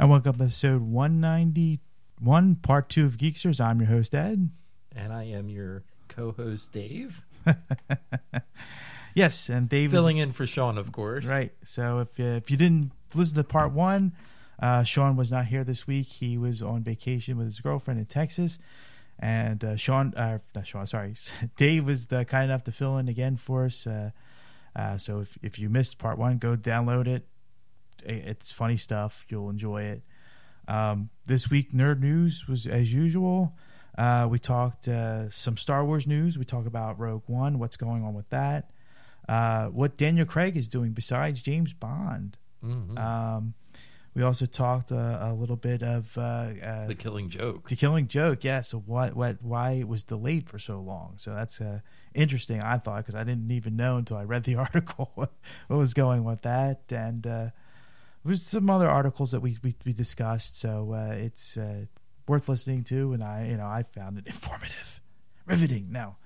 And welcome to episode 191, part two of Geeksters. I'm your host, Ed. And I am your co host, Dave. Yes, and Dave Filling is in for Sean, of course. right. So if uh, if you didn't listen to part one, uh, Sean was not here this week. He was on vacation with his girlfriend in Texas, and uh, Sean, uh, not Sean, sorry, Dave was uh, kind enough to fill in again for us. Uh, uh, so if if you missed part one, go download it. It's funny stuff. You'll enjoy it. Um, this week, nerd news was as usual. Uh, we talked uh, some Star Wars news. We talked about Rogue One, what's going on with that, uh, what Daniel Craig is doing besides James Bond. Mhm. Um, we also talked uh, a little bit of uh, uh, the killing joke. the Killing Joke. Yeah, so what, what, why it was delayed for so long. So that's uh, interesting. I thought because I didn't even know until I read the article what, what was going with that, and uh, there's some other articles that we we, we discussed. So uh, it's uh, worth listening to, and I you know I found it informative, riveting. No,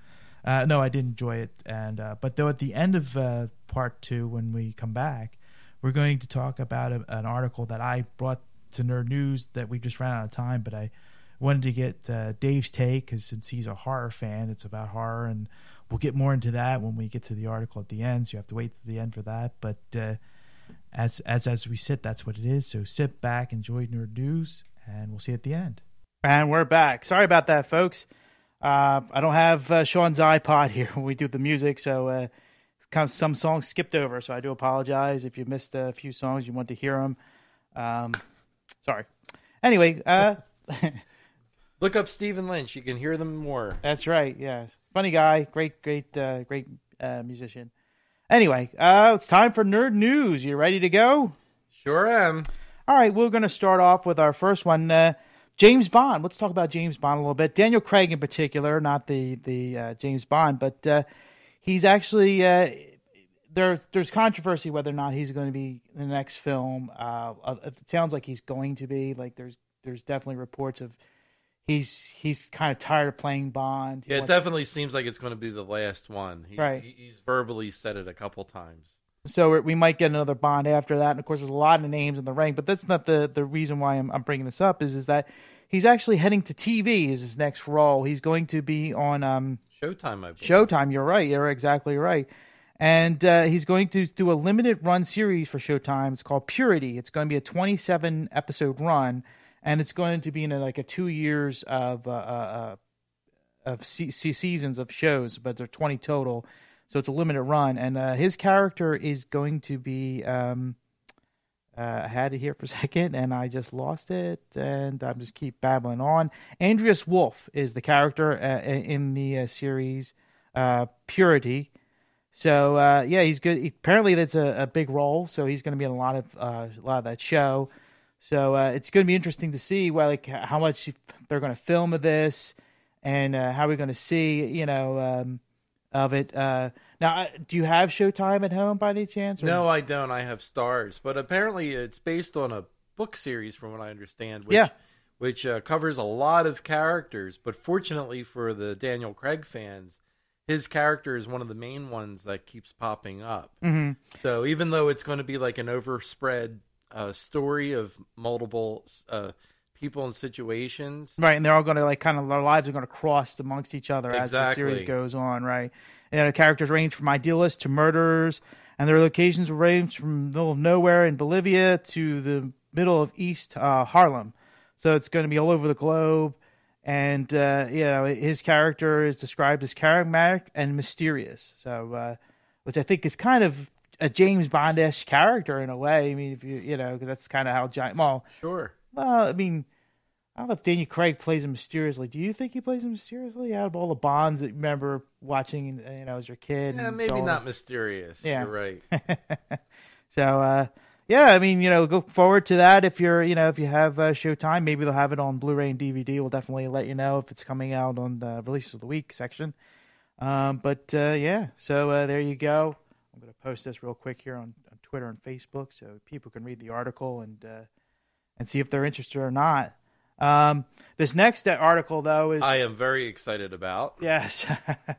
uh, no, I did enjoy it, and uh, but though at the end of uh, part two, when we come back, we're going to talk about a, an article that I brought to Nerd News that we just ran out of time, but I wanted to get uh, Dave's take because since he's a horror fan, it's about horror, and we'll get more into that when we get to the article at the end. So you have to wait to the end for that. But as as as we sit, that's what it is. So sit back, enjoy Nerd News, and we'll see you at the end. And we're back. Sorry about that, folks. Uh, I don't have uh, Sean's iPod here when we do the music, so uh, kind of some songs skipped over. So I do apologize if you missed a few songs you want to hear them. Um, sorry. Anyway, uh, Look up Stephen Lynch. You can hear them more. that's right. Yes, funny guy, great, great, uh, great uh, musician. Anyway, uh, it's time for nerd news. You ready to go? Sure am. All right, we're going to start off with our first one. Uh, James Bond. Let's talk about James Bond a little bit. Daniel Craig in particular, not the the uh, James Bond, but uh, he's actually uh, there's there's controversy whether or not he's going to be in the next film. Uh, uh, it sounds like he's going to be. Like there's there's definitely reports of he's he's kind of tired of playing Bond. He Yeah, it definitely seems like it's going to be the last one. He, Right. he's verbally said it a couple times. so we- we might get another Bond after that. And of course, there's a lot of names in the ring, but that's not the the reason why I'm, I'm bringing this up. Is is that he's actually heading to TV as his next role. He's going to be on um, Showtime, I believe. Showtime. You're right. You're exactly right. And uh, he's going to do a limited run series for Showtime. It's called Purity. It's going to be a 27 episode run, and it's going to be in a, like a two years of uh, uh, of se- se- seasons of shows, but they're 20 total. So it's a limited run, and uh, his character is going to be. Um, uh, I had it here for a second, and I just lost it, and I'm just keep babbling on. Andreas Wolf is the character uh, in the uh, series Purity. So yeah, he's good. Apparently, that's a, a big role, so he's going to be in a lot of a lot of that show. So uh, it's going to be interesting to see well, like how much they're going to film of this, and uh, how we're going to see, you know, um, of it. Uh, now, uh, do you have Showtime at home by any chance? or- No, I don't. I have stars, but apparently it's based on a book series, from what I understand. Which, Yeah. Which uh, covers a lot of characters, but fortunately for the Daniel Craig fans, his character is one of the main ones that keeps popping up. Mhm. So even though it's going to be like an overspread uh, story of multiple uh, people and situations, Right, and they're all going to like kind of their lives are going to cross amongst each other as the series goes on, right? And the characters range from idealists to murderers, and their locations range from the middle of nowhere in Bolivia to the middle of East uh, Harlem. So it's going to be all over the globe, and uh, you know his character is described as charismatic and mysterious. So, uh, which I think is kind of a James Bond-esque character in a way. I mean, if you you know, because that's kind of how Giant. Well, sure. well, I mean, I don't know if Daniel Craig plays him mysteriously. Do you think he plays him mysteriously out of all the Bonds that you remember watching, you know, as your kid? Yeah, maybe not mysterious. Yeah. You're right. So, uh, yeah, I mean, you know, go forward to that if you're, you know, if you have uh, Showtime, maybe they'll have it on Blu-ray and DVD. We'll definitely let you know if it's coming out on the releases of the week section. Um, but uh, yeah, so uh, there you go. I'm going to post this real quick here on, on Twitter and Facebook so people can read the article and uh, and see if they're interested or not. Um, this next article, though, is I am very excited about. Yes.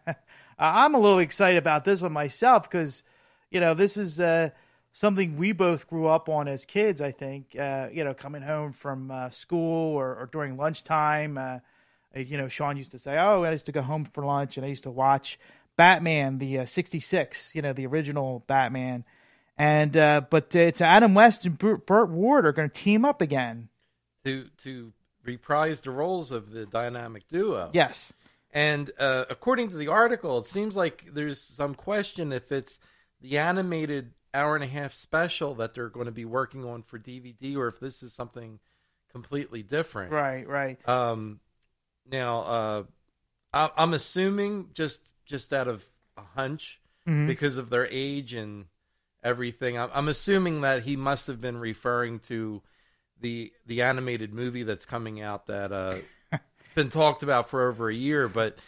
I'm a little excited about this one myself because, you know, this is uh, something we both grew up on as kids. I think uh, you know, coming home from uh, school or, or during lunchtime. Uh, uh, you know, Sean used to say, "Oh, I used to go home for lunch, and I used to watch Batman, the '66, you know, the original Batman." And uh, but it's Adam West and Burt Ward are going to team up again to to reprise the roles of the dynamic duo. Yes. And uh, according to the article, it seems like there's some question if it's the animated hour and a half special that they're going to be working on for DVD or if this is something completely different. Right, right. Um, now, uh, I, I'm assuming just just out of a hunch Mhm. because of their age and everything. I'm, I'm assuming that he must have been referring to the the animated movie that's coming out that uh been talked about for over a year. But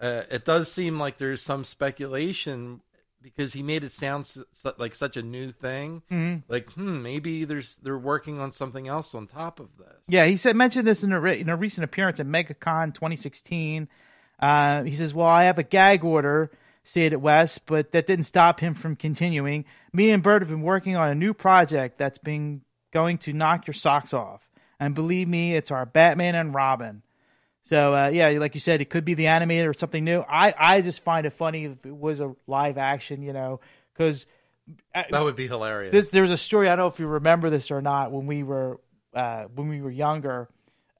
uh, it does seem like there's some speculation because he made it sound s- s- like such a new thing. Mhm. Like, hmm, maybe there's they're working on something else on top of this. Yeah, he said mentioned this in a re- in a recent appearance at MegaCon 2016. Uh, he says, "Well, I have a gag order." Stayed at West, but that didn't stop him from continuing. Me and Burt have been working on a new project that's been going to knock your socks off. And believe me, it's our Batman and Robin. So uh, yeah, like you said, it could be the animated or something new. I, I just find it funny if it was a live action, you know, because That would be hilarious. this, there was a story. I don't know if you remember this or not. When we were uh, when we were younger,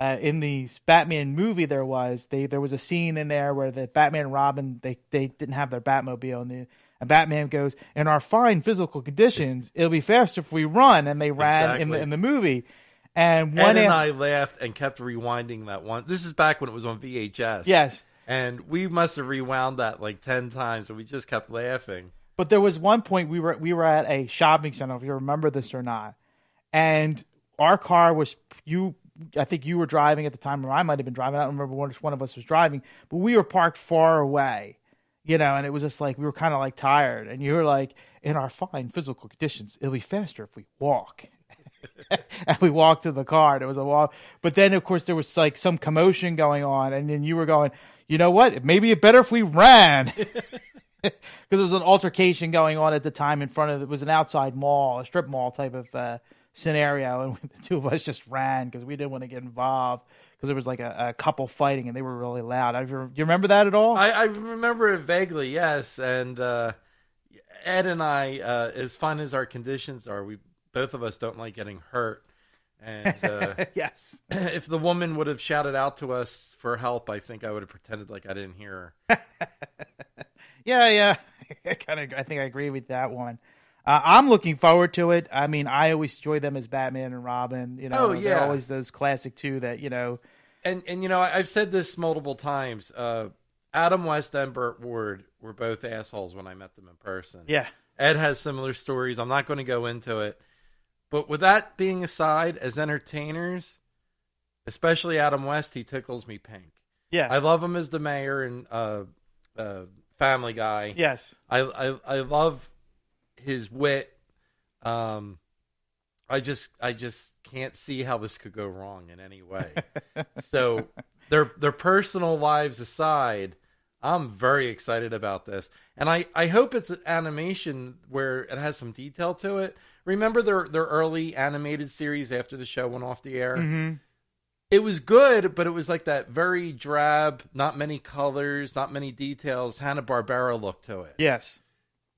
uh, in the Batman movie, there was they there was a scene in there where the Batman and Robin they they didn't have their Batmobile, and the and Batman goes, "In our fine physical conditions, it'll be faster if we run." And they ran in the in the movie. And Ed and af- I laughed and kept rewinding that one. This is back when it was on VHS. yes, And we must have rewound that like 10 times and we just kept laughing. But there was one point we were we were at a shopping center, if you remember this or not, and our car was you. I think you were driving at the time, or I might have been driving. I don't remember which one of us was driving, but we were parked far away, you know, and it was just like we were kind of like tired, and you were like, in our fine physical conditions, it'll be faster if we walk. and we walked to the car and it was a walk but then of course there was like some commotion going on and then you were going you know what maybe it better if we ran because there was an altercation going on at the time in front of it was an outside mall, a strip mall type of uh, scenario, and the two of us just ran because we didn't want to get involved because there was like a, a couple fighting and they were really loud. I, do you remember that at all? I, I remember it vaguely, yes. And uh, Ed and I, uh, as fun as our conditions are, we both of us don't like getting hurt. And uh, yes. if the woman would have shouted out to us for help, I think I would have pretended like I didn't hear her. Yeah, yeah. I kind of. I think I agree with that one. Uh, I'm looking forward to it. I mean, I always enjoy them as Batman and Robin. You know, Oh, they're always those classic two that you know. and and you know I've said this multiple times. Uh, Adam West and Burt Ward were both assholes when I met them in person. Yeah, Ed has similar stories. I'm not going to go into it, but with that being aside, as entertainers, especially Adam West, he tickles me pink. yeah, I love him as the mayor and uh, uh, Family Guy. yes, I, I I love his wit. Um, I just I just can't see how this could go wrong in any way. so their their personal lives aside, I'm very excited about this, and I I hope it's an animation where it has some detail to it. Remember their their early animated series after the show went off the air. hmm It was good, but it was like that very drab, not many colors, not many details, Hanna Barbera look to it. yes.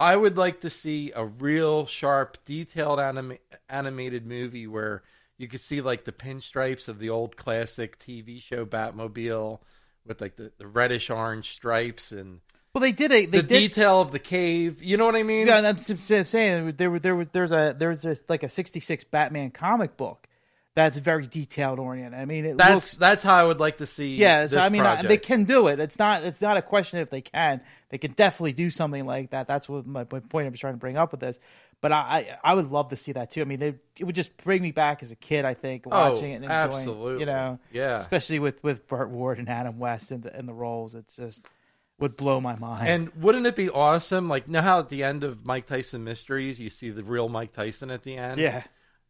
I would like to see a real sharp, detailed anima- animated movie where you could see like the pinstripes of the old classic TV show Batmobile with like the, the reddish orange stripes and Well, they did a they the did detail of the cave. You know what I mean? Yeah, I'm saying there were there was there's a there's like a '66 Batman comic book that's very detailed oriented. I mean, it that's looks that's how I would like to see. yeah. So I mean, uh, they can do it. It's not it's not a question if they can. They can definitely do something like that. That's what my, my point I was trying to bring up with this. But I, I I would love to see that too. I mean, they, it would just bring me back as a kid. I think watching it and enjoying, Oh, absolutely. you know, Yeah. especially with with Burt Ward and Adam West in the in the roles. It's just would blow my mind. And wouldn't it be awesome? Like, know how at the end of Mike Tyson Mysteries, you see the real Mike Tyson at the end. yeah,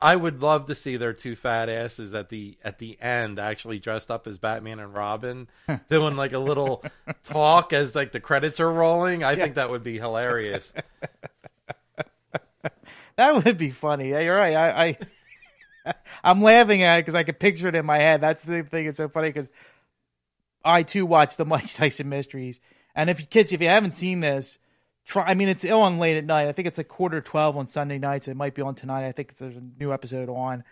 I would love to see their two fat asses at the at the end actually dressed up as Batman and Robin, doing like a little talk as like the credits are rolling. I think that would be hilarious. that That would be funny. Yeah, you're right. I, I I'm laughing at it because I can picture it in my head. That's the thing. It's so funny because I too watch the Mike Tyson Mysteries, and if you kids, if you haven't seen this, try. I mean, it's on late at night. I think it's a quarter twelve on Sunday nights. It might be on tonight. I think there's a new episode on.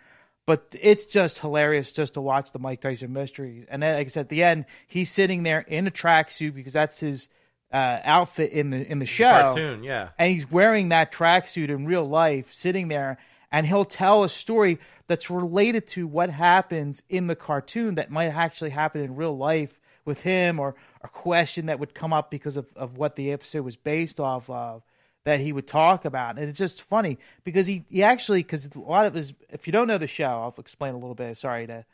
But it's just hilarious just to watch the Mike Tyson Mysteries. And then, like I said, at the end, he's sitting there in a tracksuit because that's his uh, outfit in the in the show. Cartoon, yeah. and he's wearing that tracksuit in real life, sitting there, and he'll tell a story that's related to what happens in the cartoon that might actually happen in real life with him, or a question that would come up because of, of what the episode was based off of that he would talk about. And it's just funny because he, he actually, because a lot of his, if you don't know the show, I'll explain a little bit. Sorry to,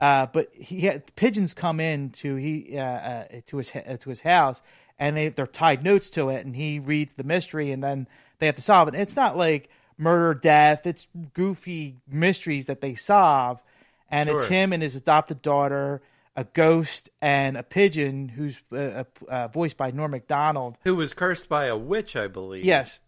uh, but he had pigeons come in to he uh, uh, to his uh, to his house, and they they're tied notes to it, and he reads the mystery, and then they have to solve it. And it's not like murder, death; it's goofy mysteries that they solve, and it's him and his adopted daughter, a ghost, and a pigeon who's uh, uh, uh, voiced by Norm Macdonald. Who was cursed by a witch, I believe. Yes,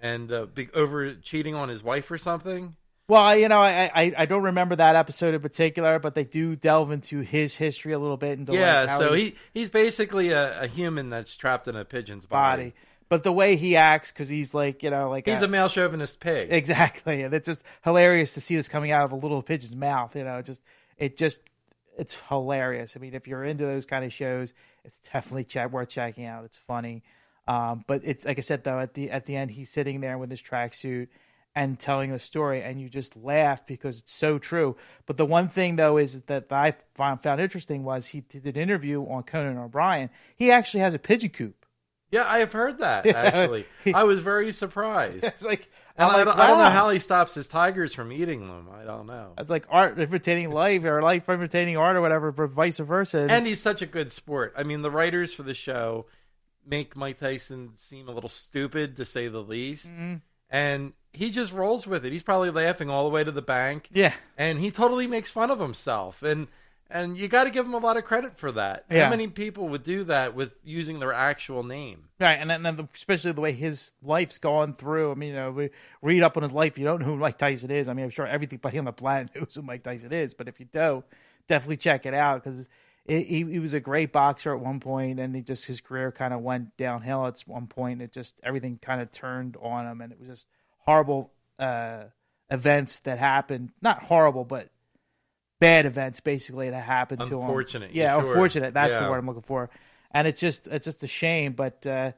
And uh, be- over cheating on his wife or something. Well, I- you know, I, I I don't remember that episode in particular, but they do delve into his history a little bit. Into yeah, like so he he's basically a, a human that's trapped in a pigeon's body. body, but the way he acts, because he's like, you know, like He's a male chauvinist pig. exactly, and it's just hilarious to see this coming out of a little pigeon's mouth. You know, just it just it's hilarious. I mean, if you're into those kind of shows, it's definitely worth checking out. It's funny, um, but it's like I said though, at the at the end, he's sitting there with his tracksuit and telling the story, and you just laugh because it's so true. But the one thing though is that I found interesting was he did an interview on Conan O'Brien. He actually has a pigeon coop. Yeah, I have heard that actually. I was very surprised. It's like And I, don't, I don't know how he stops his tigers from eating them. I don't know. It's like art imitating life or life imitating art or whatever, but vice versa. And he's such a good sport. I mean, the writers for the show make Mike Tyson seem a little stupid, to say the least. Mm-hmm. And he just rolls with it. He's probably laughing all the way to the bank. yeah, and he totally makes fun of himself and and you got to give him a lot of credit for that Yeah. how many people would do that with using their actual name right. And then, then the, especially the way his life's gone through. I mean, you know, we read up on his life. You don't know who Mike Tyson is. I mean, I'm sure everybody on the planet knows who Mike Tyson is. But if you don't, definitely check it out because he, he was a great boxer at one point, and he just his career kind of went downhill at one point. It just everything kind of turned on him, and it was just horrible uh, events that happened. Not horrible, but bad events basically that happened to him. Unfortunate, Yeah, sure. unfortunate. That's the word I'm looking for. And it's just it's just a shame, but uh,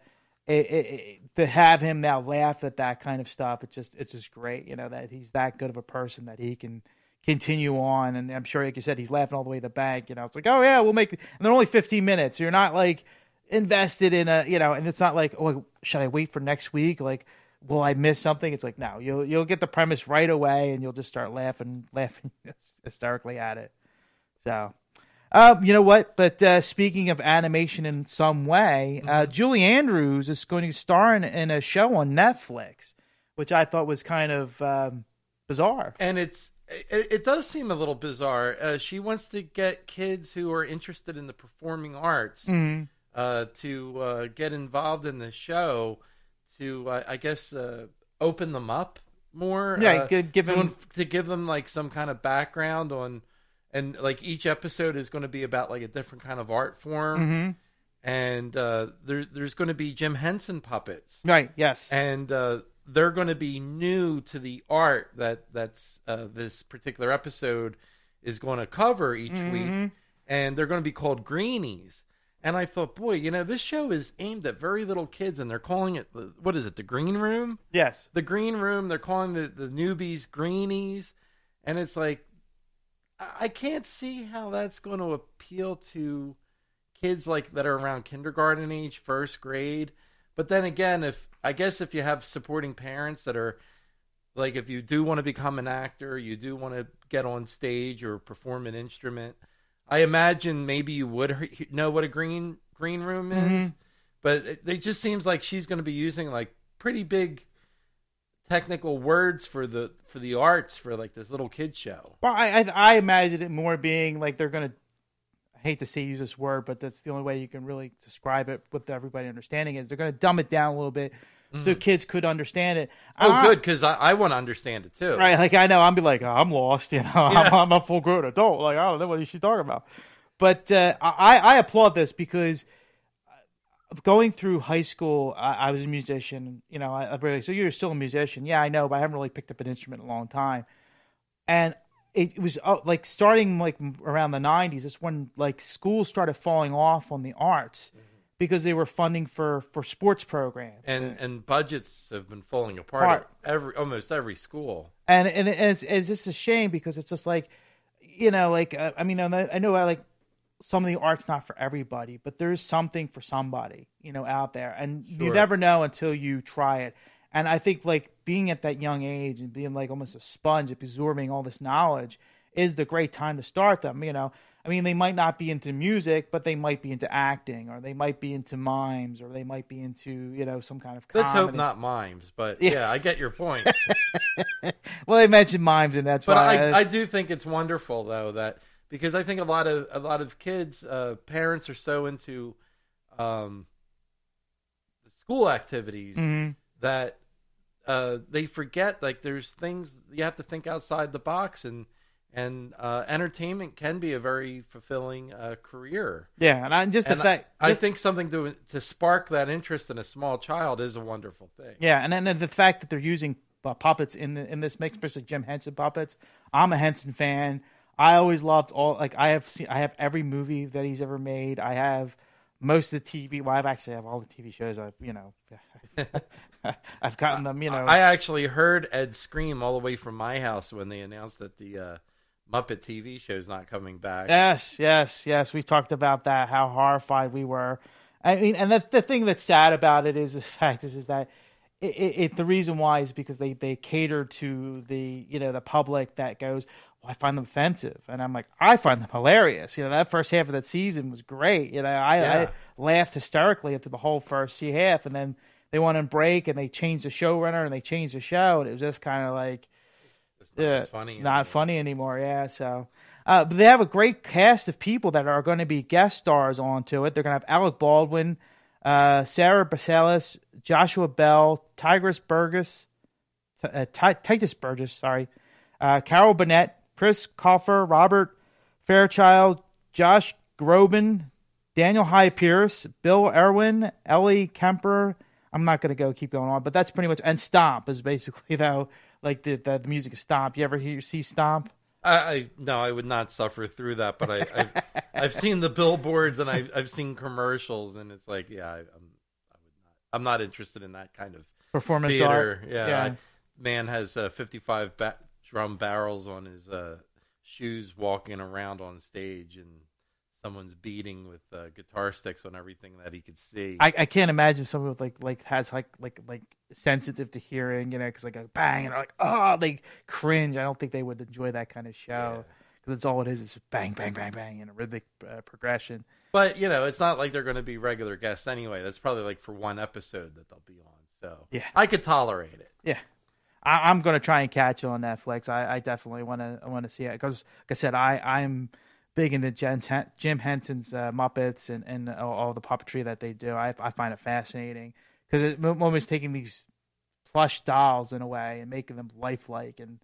it, it, it, to have him now laugh at that kind of stuff, it's just it's just great. You know that he's that good of a person that he can continue on. And I'm sure, like you said, he's laughing all the way to the bank. You know, it's like, oh yeah, we'll make. And they're only 15 minutes. You're not like invested in a you know, and it's not like oh, should I wait for next week? Like, will I miss something? It's like no, you'll you'll get the premise right away, and you'll just start laughing, laughing hysterically at it. So, um, you know what? But uh, speaking of animation in some way, uh, Julie Andrews is going to star in, in a show on Netflix, which I thought was kind of um, bizarre. and it's it, it does seem a little bizarre uh, she wants to get kids who are interested in the performing arts uh, to uh, get involved in the show to uh, i guess uh, open them up more Yeah, uh, give- them- to give them like some kind of background on and like each episode is going to be about like a different kind of art form Mm-hmm. and uh, there, there's going to be jim henson puppets Right? Yes. and uh, they're going to be new to the art that that's uh, this particular episode is going to cover each week, and they're going to be called Greenies. And I thought, boy, you know, this show is aimed at very little kids, and they're calling it the- what is it, the Green Room? yes. The Green Room. They're calling the the newbies Greenies, and it's like I I can't see how that's going to appeal to kids like that are around kindergarten age, first grade. But then again, if I guess if you have supporting parents that are like if you do want to become an actor, you do want to get on stage or perform an instrument, I imagine maybe you would know what a green green room is. Mm-hmm. But it, it just seems like she's going to be using like pretty big technical words for the for the arts for like this little kid show. Well, I, I I imagine it more being like they're gonna. I hate to say use this word, but that's the only way you can really describe it with everybody understanding is they're gonna dumb it down a little bit so kids could understand it. Oh, I- good, because I, I want to understand it too. Right, like I know, I'm be like, oh, I'm lost, you know, I'm, I'm a full grown adult, like I don't know what is she talking about. But uh, I, I applaud this because going through high school, I, I was a musician, you know, I, I really, so you're still a musician, yeah, I know, but I haven't really picked up an instrument in a long time, and it was uh, like starting like around the 90s. That's when like schools started falling off on the arts because they were funding for for sports programs. And and budgets have been falling apart Apart. at every almost every school. and and it's, it's just a shame because it's just like you know like uh, i mean I know, I like some of the art's not for everybody but there's something for somebody you know out there. And you never know until you try it. And i think like being at that young age and being like almost a sponge absorbing all this knowledge is the great time to start them you know i mean they might not be into music but they might be into acting or they might be into mimes or they might be into you know some kind of Comedy. Let's hope not mimes, but Yeah. yeah, I get your point. well they mentioned mimes and that's but why I, I do think it's wonderful though that because I think a lot of a lot of kids, uh, parents are so into um, the school activities Mhm. that uh, they forget like there's things you have to think outside the box and and uh, entertainment can be a very fulfilling uh, career. yeah and I, just the And fact I just- think something to to spark that interest in a small child is a wonderful thing. Yeah, and then the fact that they're using uh, puppets in the, in this mix, especially Jim Henson puppets. I'm a Henson fan. I always loved all like I have seen I have every movie that he's ever made. I have most of the TV. Well, I've actually have all the TV shows. I've you know, I've gotten them. You know, I actually heard Ed scream all the way from my house when they announced that the uh, Muppet TV show is not coming back. Yes, yes, yes. We've talked about that. How horrified we were. I mean, and the the thing that's sad about it is the fact is is that it, it, the reason why is because they they cater to the you know the public that goes. Well, I find them offensive, and I'm like, I find them hilarious. You know, that first half of that season was great. You know, I, Yeah. I laughed hysterically at the whole first half, and then they went on break and they changed the showrunner and they changed the show, and it was just kind of like yeah, funny. not anymore. funny anymore. Yeah, so uh, but they have a great cast of people that are going to be guest stars onto it. They're going to have Alec Baldwin, uh, Sara Bareilles, Joshua Bell, Tigris Burgess, T- uh, Ti- Titus Burgess, sorry, uh, Carol Burnett, Chris Colfer, Robert Fairchild, Josh Groban, Daniel Hyde Pierce, Bill Irwin, Ellie Kemper. I'm not going to go keep going on, but that's pretty much and Stomp is basically though like the the, the music of Stomp. You ever hear see Stomp? I, I no, I would not suffer through that. But I, I've, I've seen the billboards and I've, I've seen commercials, and it's like, yeah, I, I'm, I would not. I'm not interested in that kind of Performance theater. art. Yeah, Yeah. I- man has uh, 55 ba- drum barrels on his uh, shoes, walking around on stage, and someone's beating with uh, guitar sticks on everything that he could see. I, I can't imagine someone with like like has like like like sensitive to hearing, you know, because like a bang and they're like oh they cringe. I don't think they would enjoy that kind of show because that's all it is. Is bang bang bang bang in a rhythmic uh, progression. But you know, it's not like they're going to be regular guests anyway. That's probably like for one episode that they'll be on. So Yeah. I could tolerate it. Yeah, I, I'm gonna try and catch it on Netflix. I, I definitely want to want to see it because, like I said, I I'm big into Jen, Jim Henson's uh, Muppets and and all, all the puppetry that they do. I I find it fascinating because it almost taking these plush dolls in a way and making them lifelike, and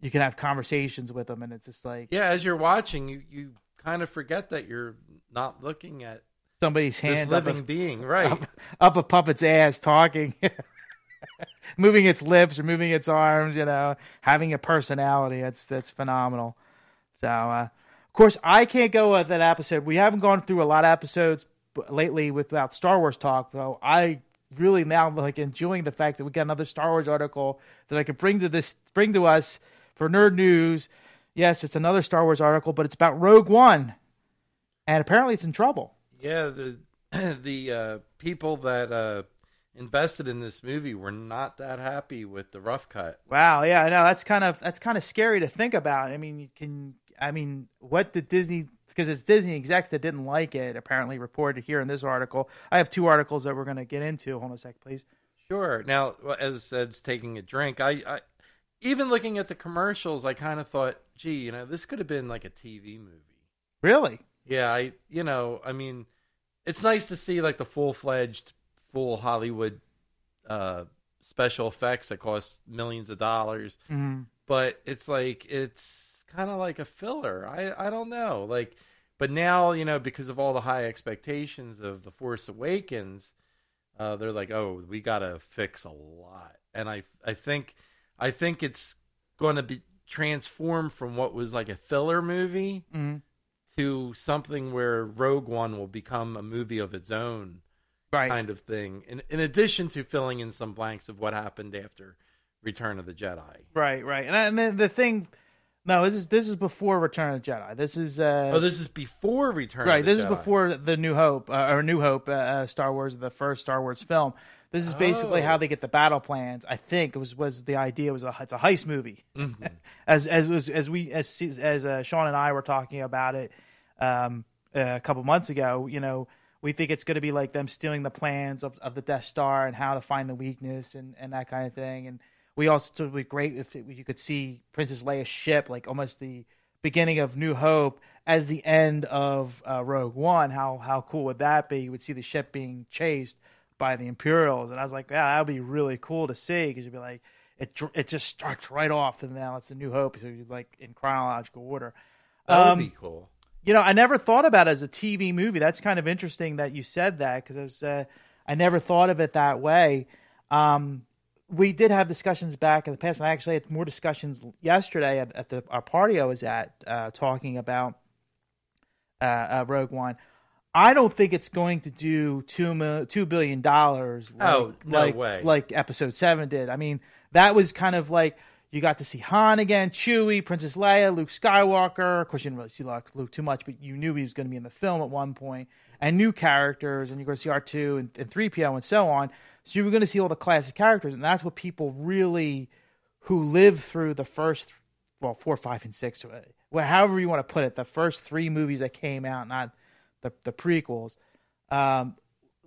you can have conversations with them, and it's just like Yeah, as you're watching, you you kind of forget that you're not looking at somebody's hand up living a, being, right? up, up a puppet's ass talking. moving its lips or moving its arms, you know, having a personality. That's that's phenomenal. So, uh, course, I can't go with that episode. We haven't gone through a lot of episodes lately without Star Wars talk. though. I really now like enjoying the fact that we got another Star Wars article that I could bring to this bring to us for nerd news. Yes, it's another Star Wars article, but it's about Rogue One, and apparently it's in trouble. Yeah, the the uh, people that uh, invested in this movie were not that happy with the rough cut. Wow, yeah, I know that's kind of that's kind of scary to think about. I mean, you can I mean, what did Disney because it's Disney execs that didn't like it apparently reported here in this article. I have two articles that we're going to get into. Hold on a sec, please. Sure. Now, as Ed's taking a drink, I, I even looking at the commercials, I kind of thought, gee, you know, this could have been like a TV movie. Really? Yeah, I, you know, I mean, it's nice to see like the full fledged, full Hollywood uh, special effects that cost millions of dollars. Mhm. But it's like it's kind of like a filler. I I don't know. Like, but now you know because of all the high expectations of the Force Awakens, uh, they're like, oh, we got to fix a lot. And I I think I think it's going to be transformed from what was like a filler movie Mhm. to something where Rogue One will become a movie of its own Right. kind of thing. In in addition to filling in some blanks of what happened after Return of the Jedi. Right, right. And, and then the thing, no, this is this is before Return of the Jedi. This is uh, Oh, this is before Return. right. Of the This is before the New Hope uh, or New Hope, uh, uh, Star Wars, the first Star Wars film. This is basically Oh. how they get the battle plans. I think it was was the idea was a it's a heist movie. Mhm. as as was as we as as uh, Sean and I were talking about it um, a couple months ago. You know, we think it's going to be like them stealing the plans of, of the Death Star and how to find the weakness and, and that kind of thing. And we also would be great if it, you could see Princess Leia's ship, like almost the beginning of New Hope, as the end of uh, Rogue One. How how cool would that be? You would see the ship being chased by the Imperials, and I was like, yeah, that would be really cool to see because you'd be like, it it just starts right off, and now it's a New Hope, so you're like in chronological order. That would Um, be cool. You know, I never thought about it as a TV movie. That's kind of interesting that you said that because I was, uh, I never thought of it that way. Um, we did have discussions back in the past, and I actually had more discussions yesterday at, at the our party I was at, uh, talking about uh, uh, Rogue One. I don't think it's going to do two two billion dollars. Like, Oh, no like, way. Like Episode Seven did. I mean, that was kind of like you got to see Han again, Chewie, Princess Leia, Luke Skywalker. Of course, you didn't really see Luke, Luke too much, but you knew he was going to be in the film at one point, and new characters, and you're going to see R two and, and three PO and so on. So you were going to see all the classic characters, and that's what people really who lived through the first well four, five, and six, well, however you want to put it, the first three movies that came out, not the the prequels. Um,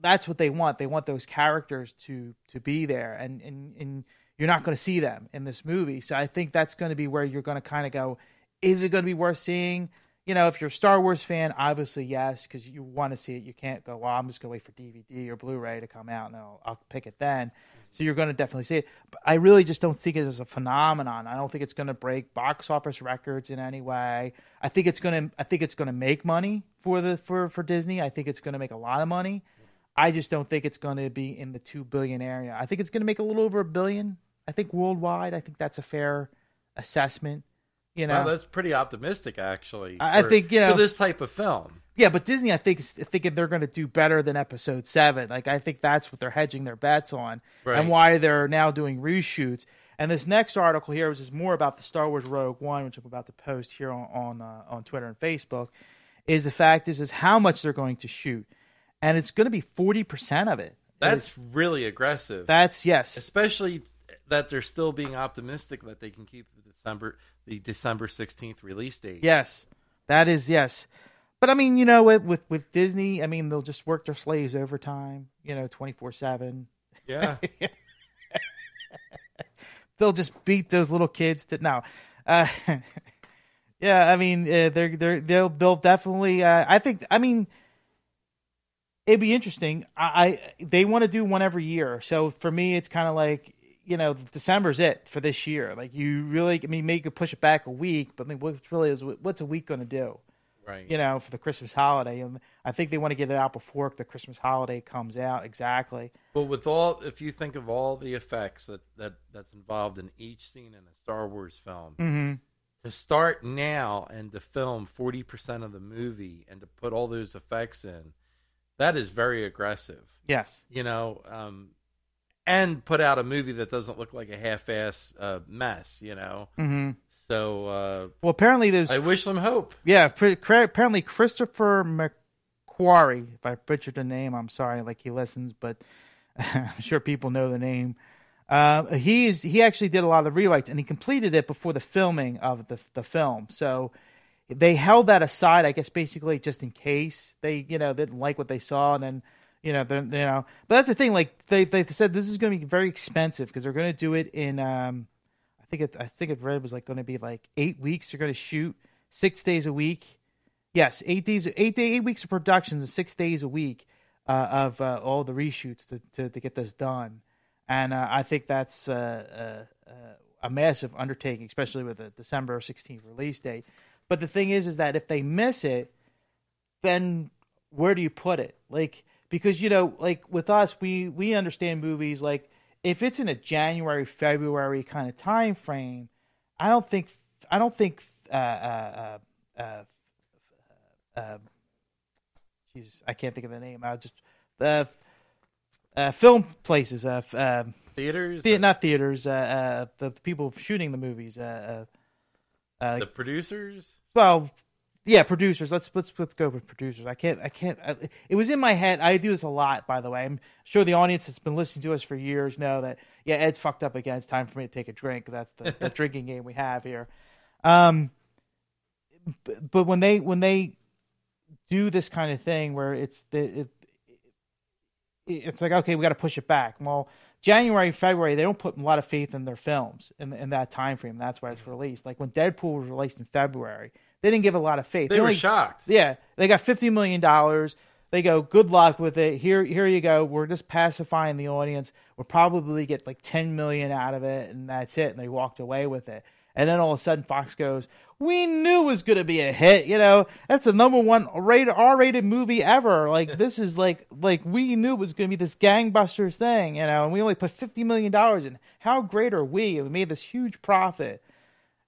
that's what they want. They want those characters to to be there, and and and you're not going to see them in this movie. So I think that's going to be where you're going to kind of go. Is it going to be worth seeing? You know, if you're a Star Wars fan, obviously yes, because you want to see it. You can't go, well, I'm just going to wait for DVD or Blu-ray to come out, and I'll, I'll pick it then. So you're going to definitely see it. But I really just don't think it as a phenomenon. I don't think it's going to break box office records in any way. I think it's going to. I think it's going to make money for the for for Disney. I think it's going to make a lot of money. I just don't think it's going to be in the two billion area. I think it's going to make a little over a billion. I think worldwide. I think that's a fair assessment. You know, Well, that's pretty optimistic, actually. I- I think, you know- for this type of film. Yeah, but Disney, I think, is thinking they're going to do better than Episode Seven. Like, I think that's what they're hedging their bets on, Right. and why they're now doing reshoots. And this next article here, which is more about the Star Wars Rogue One, which I'm about to post here on on, uh, on Twitter and Facebook, is the fact is is how much they're going to shoot, and it's going to be forty percent of it. That's Is- really aggressive. that's yes, especially that they're still being optimistic that they can keep the December the December sixteenth release date. Yes, that is yes. But I mean, you know, with with, with Disney, I mean, they'll just work their slaves overtime, you know, twenty four seven. yeah. They'll just beat those little kids to now. Uh, yeah, I mean, uh, they're they're they'll they'll definitely. Uh, I think. I mean, it'd be interesting. I, I they want to do one every year, so for me, it's kind of like you know, December's it for this year. Like you really, I mean, maybe you could push it back a week, but I mean, what really is what's a week going to do? Right. you know, for the Christmas holiday. And I think they want to get it out before the Christmas holiday comes out. Exactly. But with all, if you think of all the effects that, that that's involved in each scene in a Star Wars film, Mm-hmm. to start now and to film forty percent of the movie and to put all those effects in, that is very aggressive. Yes. You know, um, and put out a movie that doesn't look like a half-ass uh, mess. You know, Mm-hmm. so uh, Well, apparently there's I wish them hope. yeah. Pre- apparently Christopher McQuarrie. If I butchered the name, I'm sorry. Like he listens, but I'm sure people know the name. Uh, he's he actually did a lot of the rewrites, and he completed it before the filming of the the film. So they held that aside, I guess, basically just in case they you know didn't like what they saw, and then you know you know. But that's the thing. Like they they said, this is going to be very expensive because they're going to do it in. um I think it I think it read was like going to be like eight weeks. They're going to shoot six days a week. Yes, eight days, eight day, eight weeks of productions and six days a week uh, of uh, all the reshoots to, to to get this done. and uh, I think that's uh, uh, a massive undertaking, especially with a December 16th release date. But the thing is, is that if they miss it, then where do you put it? Like because you know, like with us, we we understand movies like if it's in a January February kind of time frame, I don't think I don't think uh uh uh, uh, uh Jesus, I can't think of the name. I just the uh, film places, uh, uh, Theaters, the, not theaters, uh, uh, the people shooting the movies, uh, uh, uh, the producers. well, yeah, producers. Let's let's let's go with producers. I can't I can't. I, it was in my head. I do this a lot, by the way. I'm sure the audience that's been listening to us for years know that. Yeah, Ed's fucked up again. It's time for me to take a drink. That's the, the drinking game we have here. Um, but, but when they when they do this kind of thing where it's the it, it's like okay, we got to push it back. Well, January, February, they don't put a lot of faith in their films in in that time frame. That's why it's released. Like when Deadpool was released in February, they didn't give a lot of faith. They, were only- shocked. yeah, they got fifty million dollars. They go, good luck with it. Here, here you go. We're just pacifying the audience. We'll probably get like ten million out of it, and that's it. And they walked away with it. And then all of a sudden, Fox goes, "We knew it was going to be a hit. You know, that's the number one rated R-rated movie ever. Like this is like like we knew it was going to be this gangbusters thing. You know, and we only put fifty million dollars in. How great are we? We made this huge profit."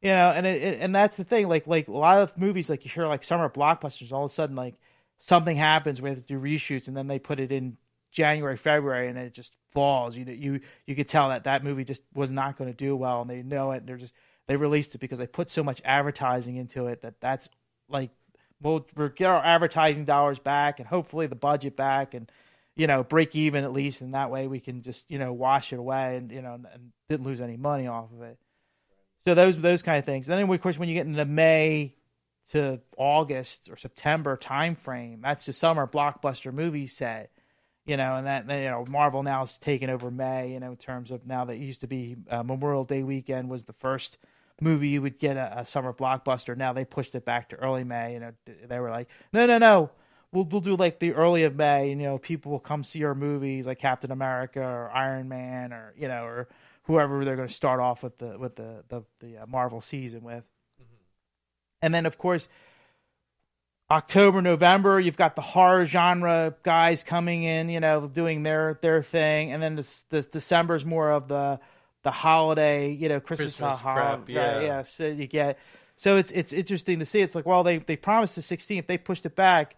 You know and it, it- and that's the thing like like a lot of movies like you hear like summer blockbusters all of a sudden like something happens they have to do reshoots and then they put it in january february and it just falls. You you you could tell that that movie just was not going to do well and they know it. And they're just they released it because they put so much advertising into it that that's like we'll, we'll get our advertising dollars back and hopefully the budget back and you know break even at least. And that way we can just you know wash it away and you know and, and didn't lose any money off of it so those those kind of things. And then of course when you get into May to August or September time frame, that's the summer blockbuster movie set. You know, and that you know Marvel now is taking over May. You know, in terms of now that it used to be uh, Memorial Day weekend was the first movie you would get a, a summer blockbuster. Now they pushed it back to early May. You know, they were like, no, no, no. We'll, we'll do like the early of May, you know, people will come see our movies like Captain America or Iron Man or you know, or whoever they're going to start off with the with the the, the uh, Marvel season with. And then of course October, November, you've got the horror genre guys coming in, you know, doing their their thing, and then this, this December's more of the the holiday, you know, Christmas, Christmas prep, yeah. yeah. So you get, so it's it's interesting to see. It's like, well, they they promised the 16th, they pushed it back,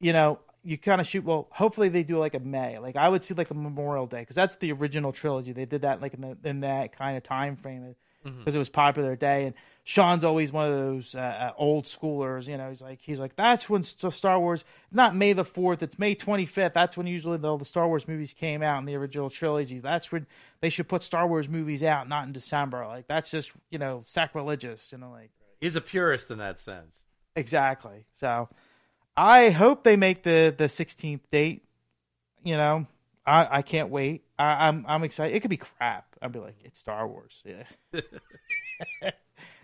you know. You kind of shoot. Well, hopefully they do like a May. Like I would see like a Memorial Day because that's the original trilogy. They did that like in the in that kind of time frame because it was popular day. And Sean's always one of those uh, uh, old schoolers. You know, he's like he's like that's when Star Wars. It's not May the fourth. It's May twenty fifth. That's when usually the, the Star Wars movies came out in the original trilogy. That's when they should put Star Wars movies out, not in December. Like that's just you know sacrilegious. You know, like He's a purist in that sense. exactly. So I hope they make the the sixteenth date. You know, I I can't wait. I, I'm I'm excited. It could be crap. I'd be like, it's Star Wars. Yeah.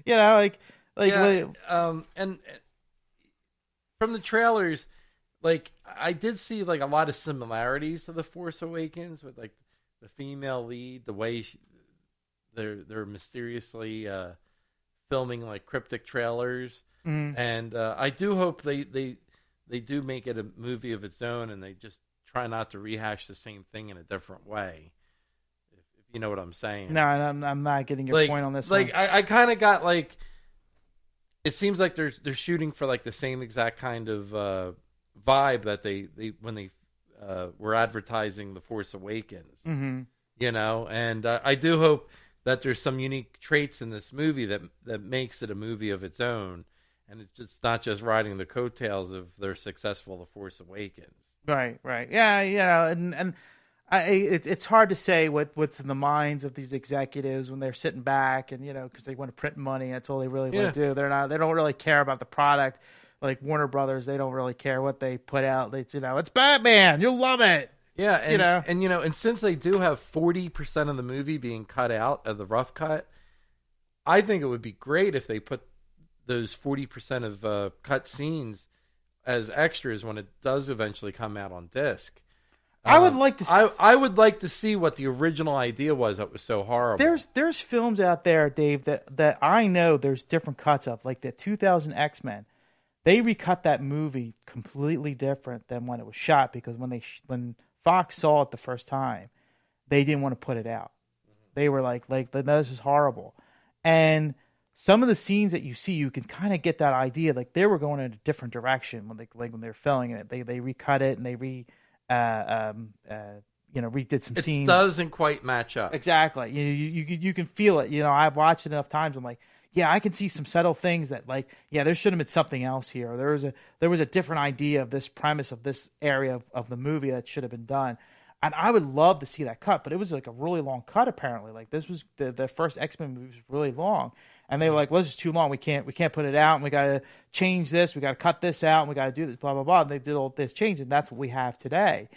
you know, like like yeah, um, and from the trailers, like I did see like a lot of similarities to the Force Awakens with like the female lead, the way she, they're they're mysteriously uh, filming like cryptic trailers, Mhm. and uh, I do hope they they they do make it a movie of its own, and they just try not to rehash the same thing in a different way. If, if you know what I'm saying? No, I'm, I'm not getting your like, point on this Like one. I, I kind of got like, it seems like they're they're shooting for like the same exact kind of uh, vibe that they they when they uh, were advertising the Force Awakens, hmm you know. And uh, I do hope that there's some unique traits in this movie that that makes it a movie of its own, and it's just not just riding the coattails of their successful The Force Awakens. Right, right. Yeah, you know, and and I, it's it's hard to say what what's in the minds of these executives when they're sitting back and you know because they want to print money. That's all they really Yeah. want to do. They're not. They don't really care about the product. Like Warner Brothers, they don't really care what they put out. They, you know, it's Batman. You'll love it. Yeah, and, know? and you know, and since they do have forty percent of the movie being cut out of the rough cut, I think it would be great if they put those forty percent of uh, cut scenes as extras when it does eventually come out on disc. I would Um, like to. I s- I would like to see what the original idea was that was so horrible. there's there's films out there, Dave, that that I know there's different cuts of, like the 2000 X Men. They recut that movie completely different than when it was shot because when they sh- when Fox saw it the first time, they didn't want to put it out. They were like like this is horrible, and some of the scenes that you see, you can kind of get that idea. Like they were going in a different direction when they like when they're filming it. They they recut it and they re uh, um uh you know redid some it scenes. doesn't quite match up. Exactly. You, you you can- you can feel it. You know, I've watched it enough times. I'm like, yeah, I can see some subtle things that like, yeah, there should have been something else here. Or there was a there was a different idea of this premise of this area of, of the movie that should have been done. And I would love to see that cut, but it was like a really long cut apparently. Like this was the the first X Men movie was really long. And they were like, "Well, this is too long. We can't, we can't put it out, and we got to change this. We got to cut this out, and we got to do this, blah blah blah." And they did all this change, and that's what we have today.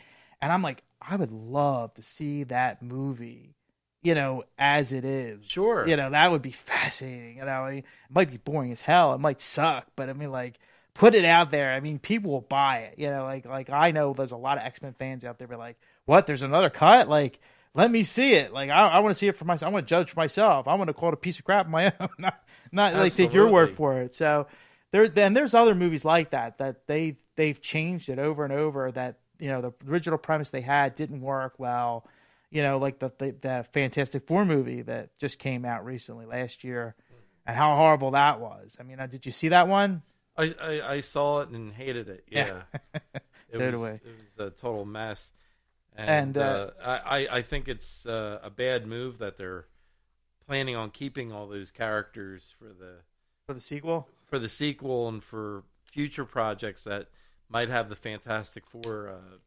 And I'm like, I would love to see that movie, you know, as it is. Sure. You know, that would be fascinating. You know, I mean, it might be boring as hell. It might suck, but I mean, like, put it out there. I mean, people will buy it. You know, like, like I know there's a lot of X Men fans out there. Be like, what? There's another cut? Like, let me see it. Like, I, I want to see it for myself. I want to judge for myself. I want to call it a piece of crap my own. not, not like take your word for it. So there, then there's other movies like that that they they've changed it over and over. That you know the original premise they had didn't work well. You know, like the the, the Fantastic Four movie that just came out recently last year, and how horrible that was. I mean, uh, did you see that one? I, I I saw it and hated it. Yeah, it was we. it was a total mess. And, And, uh, uh, I I- I think it's uh, a bad move that they're planning on keeping all those characters for the For the sequel? for the sequel and for future projects that might have the Fantastic Four uh,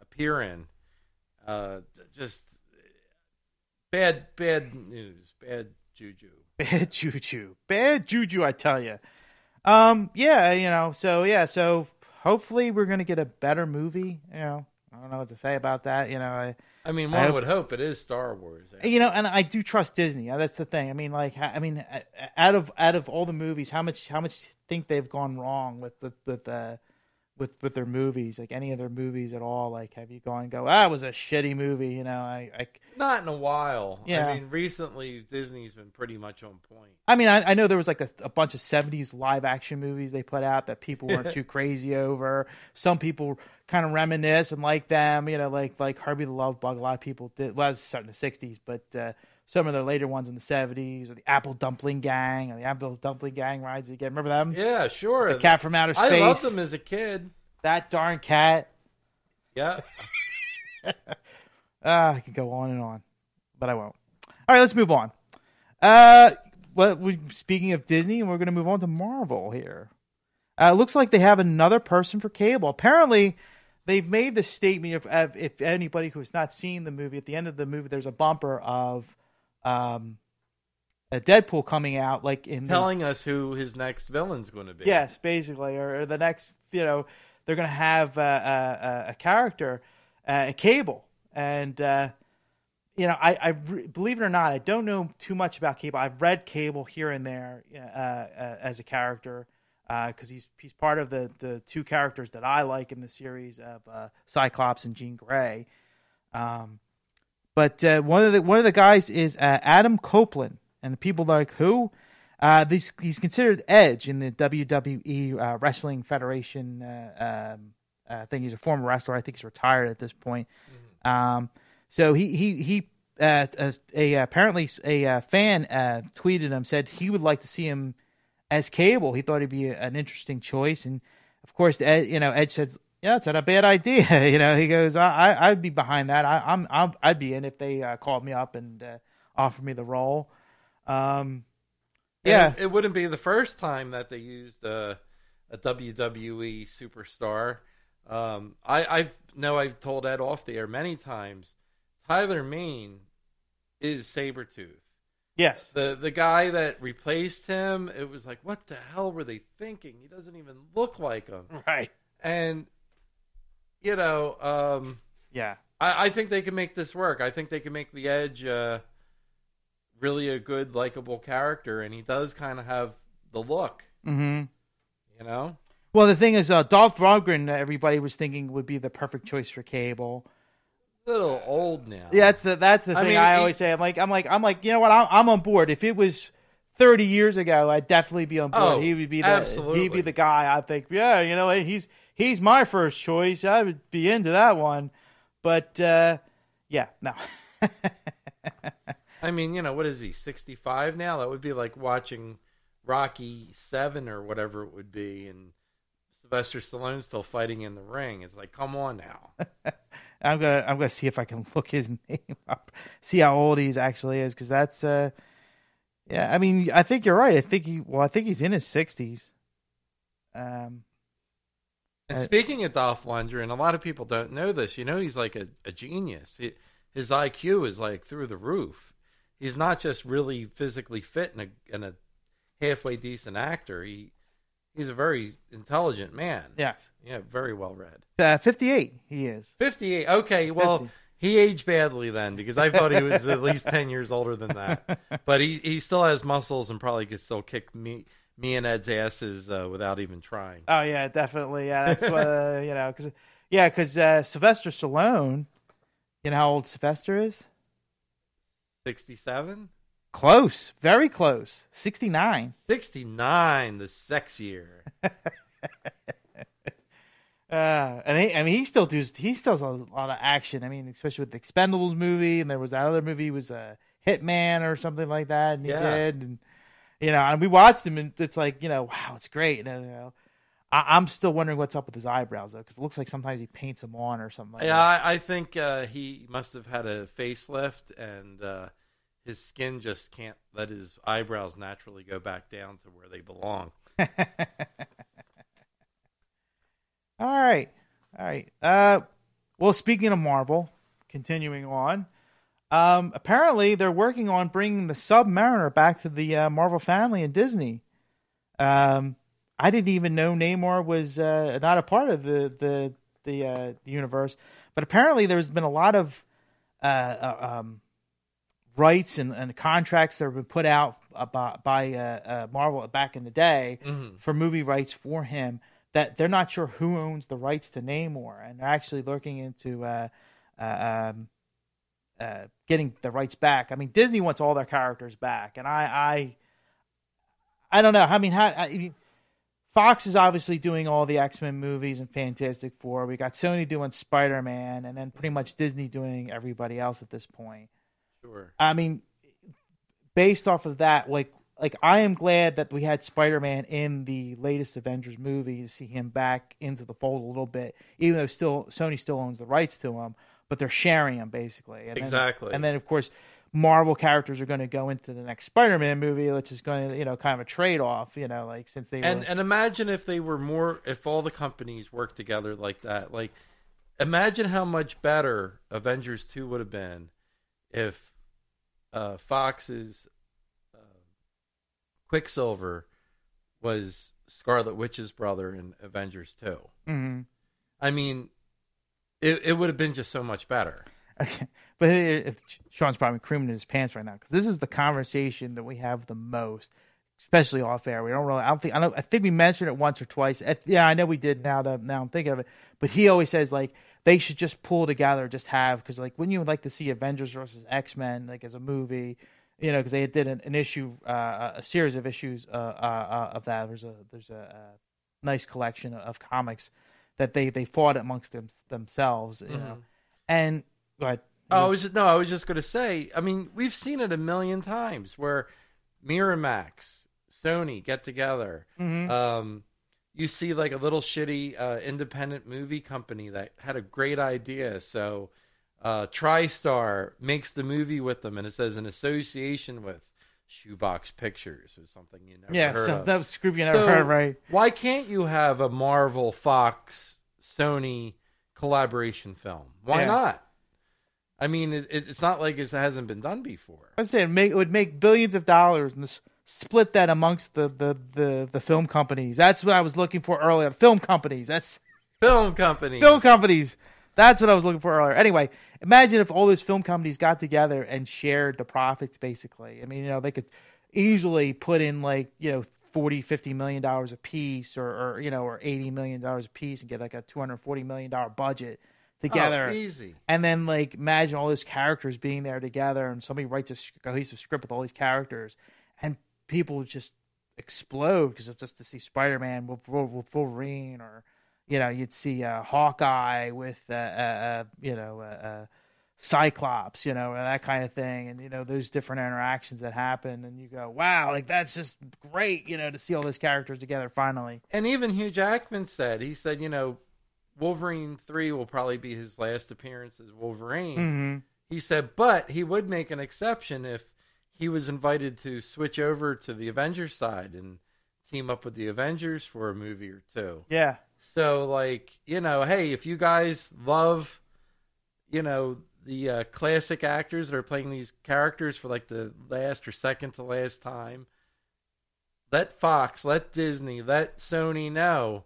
appear in. Uh, just bad, bad news, bad juju. Bad juju. Bad juju, I tell you. Um, yeah, you know, so yeah, so hopefully we're gonna get a better movie. You know, I don't know what to say about that. You know, I, I mean, I one hope- would hope it is Star Wars. you know, and I do trust Disney. That's the thing. I mean, like, I mean, out of out of all the movies, how much how much think they've gone wrong with with with uh, with with their movies? Like any of their movies at all? Like, have you gone and go? Ah, it was a shitty movie. You know, I I, Not in a while. Yeah. I mean, recently Disney's been pretty much on point. I mean, I, I know there was like a, a bunch of '70s live action movies they put out that people weren't too crazy over. Some people kind of reminisce and like them. You know, like like Herbie the Love Bug. A lot of people did. Well, it was starting in the '60s, but uh, some of the later ones in the '70s, or the Apple Dumpling Gang, or the Apple Dumpling Gang rides again. Remember them? Yeah, sure. The Cat from Outer Space. I loved them as a kid. That darn cat. Yeah. Ah, I could go on and on, but I won't. All right, let's move on. Uh, well, we, speaking of Disney, we're going to move on to Marvel here. Uh, it looks like they have another person for cable. Apparently, they've made the statement of, of if anybody who has not seen the movie, at the end of the movie, there's a bumper of um, a Deadpool coming out, like in the, Telling us who his next villain's going to be. Yes, basically, or, or the next, you know, they're going to have uh, a, a, a character, uh, a Cable, and uh, you know, I, I re- believe it or not, I don't know too much about Cable. I've read Cable here and there uh, uh, as a character because he's he's part of the the two characters that I like in the series of uh, Cyclops and Jean Grey. Um, but uh, one of the one of the guys is uh, Adam Copeland, and the people like who? Uh, this, he's considered Edge in the WWE uh, Wrestling Federation uh, um, uh, thing. He's a former wrestler. I think he's retired at this point. Um, so he he he uh, a, a apparently a, fan uh, tweeted him said he would like to see him as Cable. He thought he'd be an interesting choice, and of course, Ed, you know, Edge said, "Yeah, it's not a bad idea." you know, he goes, "I, I I'd be behind that. I, I'm, I'm I'd be in if they uh, called me up and uh, offered me the role." Um, yeah, It, it wouldn't be the first time that they used uh, a WWE superstar. Um, I I know I've told Ed off the air many times. Tyler Mane is Sabretooth. yes, The the guy that replaced him, it was like, what the hell were they thinking? He doesn't even look like him. right, And you know, um, yeah, I, I think they can make this work. I think they can make the Edge uh, really a good, likable character, and he does kind of have the look. mm-hmm. You know, Well, the thing is, uh, Dolph Lundgren, uh, everybody was thinking would be the perfect choice for Cable. a little old now. Yeah, that's the that's the I thing mean, I he- always say. I'm like I'm like I'm like you know what? I'm, I'm on board. If it was 30 years ago, I'd definitely be on board. Oh, he would be the absolutely. he'd be the guy. I think yeah, you know he's he's my first choice. I would be into that one. But uh, yeah, no. I mean, you know, what is he? Sixty-five now. That would be like watching Rocky Seven or whatever it would be, and Sylvester Stallone's still fighting in the ring. It's like, come on now. I'm gonna I'm gonna see if I can look his name up, see how old he's actually is, because that's uh, yeah. I mean, I think you're right. I think he well, I think he's in his 60s. Um, And speaking of Dolph Lundgren, a lot of people don't know this. You know, he's like a, a genius. He, his IQ is like through the roof. He's not just really physically fit and a, and a halfway decent actor. He he's a very intelligent man. yes, Yeah, very well read. uh, 58 he is. 58. Okay, well, 50. he aged badly then because I thought he was at least 10 years older than that. But he, he still has muscles and probably could still kick me me and Ed's asses uh, without even trying. Oh yeah, definitely. Yeah, that's what uh, you know. Because yeah, because uh, Sylvester Stallone. You know how old Sylvester is? 67? Close, very close. 69. 69, the sex year. Uh, and he, I mean, he still does. He still does a lot of action. I mean, especially with the Expendables movie, and there was that other movie was a Hitman or something like that, and he Yeah. did. And you know, and we watched him, and it's like you know, wow, it's great. And you know, I, I'm still wondering what's up with his eyebrows though, because it looks like sometimes he paints them on or something. Like Yeah, that. I, I think uh, he must have had a facelift and uh, his skin just can't let his eyebrows naturally go back down to where they belong. All right. All right. Uh, well, speaking of Marvel, continuing on, um, apparently they're working on bringing the Submariner back to the uh, Marvel family in Disney. Um, I didn't even know Namor was uh, not a part of the the the, uh, the universe, but apparently there's been a lot of uh, uh, um, rights and, and contracts that have been put out by, by uh, uh, Marvel back in the day Mhm. for movie rights for him that they're not sure who owns the rights to Namor, and they're actually looking into uh, uh, um, uh, getting the rights back. I mean, Disney wants all their characters back, and I, I, I don't know. I mean, how, I mean, Fox is obviously doing all the X Men movies and Fantastic Four. We got Sony doing Spider Man, and then pretty much Disney doing everybody else at this point. Sure. I mean, based off of that, like like I am glad that we had Spider Man in the latest Avengers movie to see him back into the fold a little bit, even though still Sony still owns the rights to him, but they're sharing them basically. And then- Exactly. and then of course Marvel characters are going to go into the next Spider Man movie, which is going to you know kind of a trade off, you know, like since they And were, and imagine if they were more if all the companies worked together like that. Like imagine how much better Avengers 2 would have been if uh, Fox's uh, Quicksilver was Scarlet Witch's brother in Avengers 2. Mhm. I mean, it it would have been just so much better. Okay. But Sean's probably creaming in his pants right now because this is the conversation that we have the most, especially off air. We don't really. I don't think. I don't. I think we mentioned it once or twice. Yeah, I know we did. Now that now I'm thinking of it. But he always says like they should just pull together, just have because like wouldn't you like to see Avengers versus X Men like as a movie? You know, because they did an, an issue, uh, a series of issues uh, uh, uh, of that. There's a there's a, a nice collection of comics that they they fought amongst them, themselves. You know, and go ahead. Oh, I was just, no, I was just going to say. I mean, we've seen it a million times where Miramax, Sony get together. Mhm. Um, you see like a little shitty uh, independent movie company that had a great idea. So, uh, TriStar makes the movie with them, and it says in association with Shoebox Pictures or something you never Yeah, heard so of. that was Scooby you never So, heard, right? Why can't you have a Marvel, Fox, Sony collaboration film? Why Yeah. not? I mean, it, it, it's not like it hasn't been done before. I was saying make, it would make billions of dollars and s- split that amongst the, the, the, the film companies. That's what I was looking for earlier. Film companies. That's Film companies. film companies. That's what I was looking for earlier. Anyway, imagine if all those film companies got together and shared the profits basically. I mean, you know, they could easily put in like, you know, 40, 50 million dollars a piece or, or you know, or 80 million dollars a piece and get like a 240 million dollar budget together. Oh, easy. And then like imagine all those characters being there together, and somebody writes a cohesive script with all these characters, and people just explode because it's just to see Spider Man with, with Wolverine, or you know you'd see uh, Hawkeye with uh, uh, uh, you know uh, uh, Cyclops, you know, and that kind of thing, and you know those different interactions that happen, and you go, wow, like that's just great, you know, to see all those characters together finally. And even Hugh Jackman said, he said, you know, Wolverine 3 will probably be his last appearance as Wolverine. Mm-hmm. He said, but he would make an exception if he was invited to switch over to the Avengers side and team up with the Avengers for a movie or two. Yeah, So, like, you know, hey, if you guys love, you know, the uh, classic actors that are playing these characters for like the last or second to last time, let Fox, let Disney, let Sony know,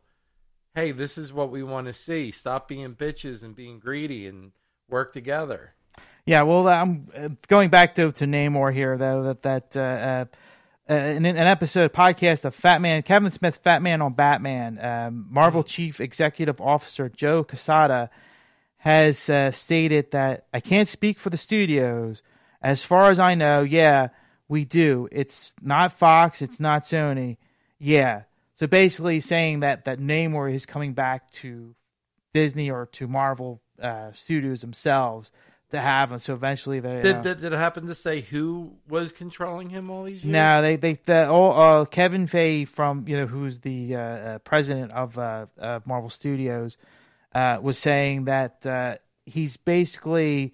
hey, this is what we want to see. Stop being bitches and being greedy and work together. Yeah, well, I'm uh, going back to to Namor here though. That that uh, uh, in an episode podcast of Fat Man, Kevin Smith, Fat Man on Batman, um, Marvel Chief Executive Officer Joe Quesada has uh, stated that I can't speak for the studios. As far as I know, yeah, we do. It's not Fox. It's not Sony. Yeah. So basically, saying that that Namor is coming back to Disney or to Marvel uh, Studios themselves to have him. So eventually, they Did, did, did it happen to say who was controlling him all these years? no, they they the all uh, Kevin Feige from you know who's the uh, uh, president of uh, uh, Marvel Studios uh, was saying that uh, he's basically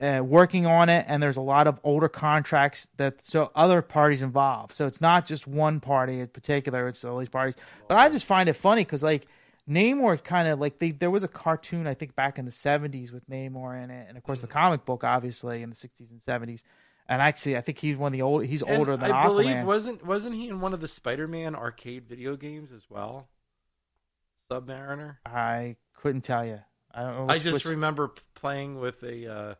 uh, working on it, and there's a lot of older contracts that so other parties involved. So it's not just one party in particular; it's all these parties. But I just find it funny because like Namor kind of like they, there was a cartoon I think back in the '70s with Namor in it, and of course the comic book obviously in the '60s and '70s. And actually, I think he's one of the old. He's And older than I Aquaman. believe wasn't wasn't he in one of the Spider-Man arcade video games as well? Submariner. I couldn't tell you. I don't know. I just which- remember playing with a uh,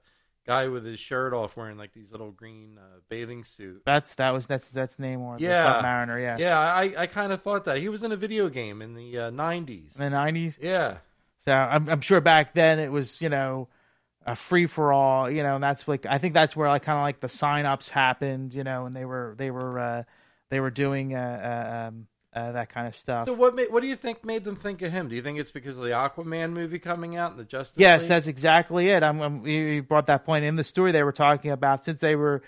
guy with his shirt off, wearing like these little green uh, bathing suit. that's that was that's that's Namor, Yeah. the Submariner. Yeah, Yeah, I I kind of thought that he was in a video game in the uh, '90s. in the nineties. Yeah, So I'm I'm sure back then it was you know a free for all. You know, and that's like I think that's where like kind of like the sign ups happened. You know, and they were they were uh, they were doing uh, uh, um, uh, that kind of stuff. So what? Ma- what do you think made them think of him? Do you think it's because of the Aquaman movie coming out and the Justice? Yes, League? that's exactly it. I'm, I'm, you brought that point in the story they were talking about. Since they were,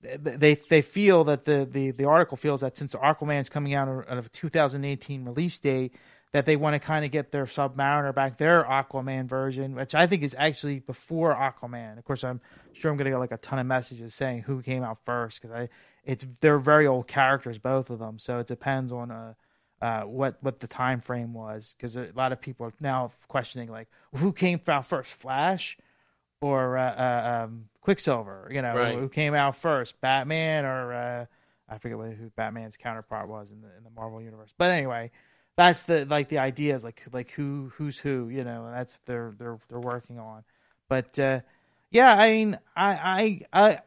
they they feel that the the, the article feels that since Aquaman's coming out of a 2018 release date, that they want to kind of get their Submariner back, their Aquaman version, which I think is actually before Aquaman. Of course, I'm sure I'm going to get like a ton of messages saying who came out first because I it's they're very old characters, both of them. So it depends on uh, uh, what what the time frame was because a lot of people are now questioning like who came out first, Flash or uh, uh, um, Quicksilver? You know, Right. who came out first, Batman or uh, I forget what, who Batman's counterpart was in the in the Marvel universe. But anyway, that's the like the idea is like like who who's who, you know, and that's they're they're they're working on. But uh, yeah, I mean, I I I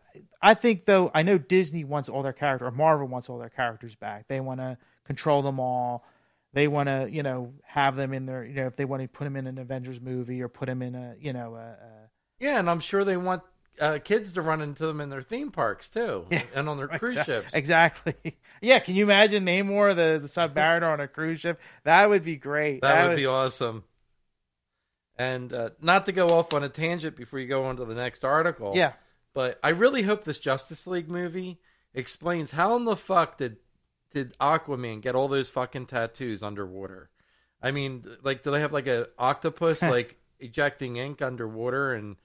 I think though I know Disney wants all their characters, or Marvel wants all their characters back. They want to control them all. They want to, you know, have them in their, you know, if they want to put them in an Avengers movie or put them in a, you know, a, a yeah, and I'm sure they want uh, kids to run into them in their theme parks too, Yeah. and on their cruise Exa- ships. Exactly. Yeah. Can you imagine Namor, the, the Submariner on a cruise ship? That would be great. That, would be awesome. And uh, not to go off on a tangent before you go on to the next article. Yeah. But I really hope this Justice League movie explains how in the fuck did did Aquaman get all those fucking tattoos underwater? I mean, like, do they have like a octopus like ejecting ink underwater, and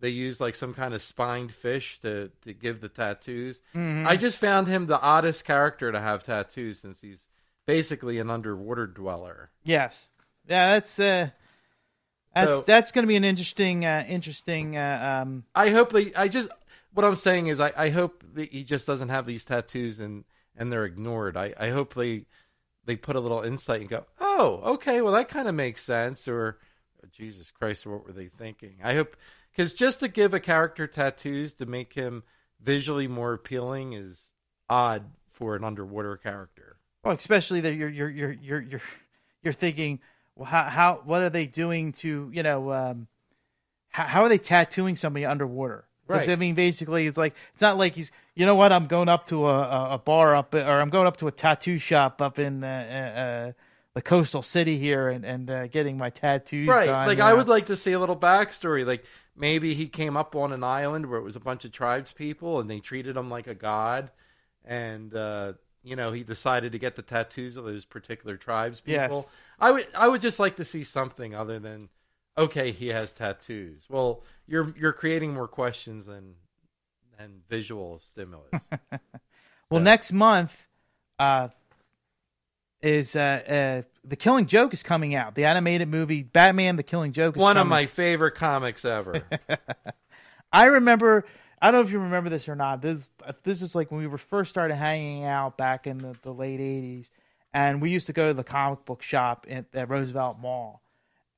they use like some kind of spined fish to to give the tattoos? Mhm. I just found him the oddest character to have tattoos since he's basically an underwater dweller. Yes. Yeah. That's, uh, that's, So- that's going to be an interesting, uh, interesting, uh, um, I hope they. I just what I'm saying is I, I hope that he just doesn't have these tattoos and and they're ignored. I I hope they they put a little insight and go, oh, okay, well that kind of makes sense. Or oh, Jesus Christ, what were they thinking? I hope because just to give a character tattoos to make him visually more appealing is odd for an underwater character. Well, especially that you're you're you're you're you're you're thinking, how how what are they doing to you know um, how, how are they tattooing somebody underwater? Right. I mean, basically, it's like it's not like he's. You know what? I'm going up to a, a, bar up, or I'm going up to a tattoo shop up in uh, uh, uh, the coastal city here, and and uh, getting my tattoos right. done. like I know? would like to see a little backstory. Like maybe he came up on an island where it was a bunch of tribes people and they treated him like a god, and uh, you know he decided to get the tattoos of those particular tribes Yes. I would I would just like to see something other than okay he has tattoos. Well, you're you're creating more questions than than visual stimulus. Well, next month uh, is uh, uh, the Killing Joke is coming out. The animated movie Batman: The Killing Joke. Is One of my favorite comics ever. I remember. I don't know if you remember this or not. This this is like when we were first started hanging out back in the, the late '80s, and we used to go to the comic book shop at, at Roosevelt Mall,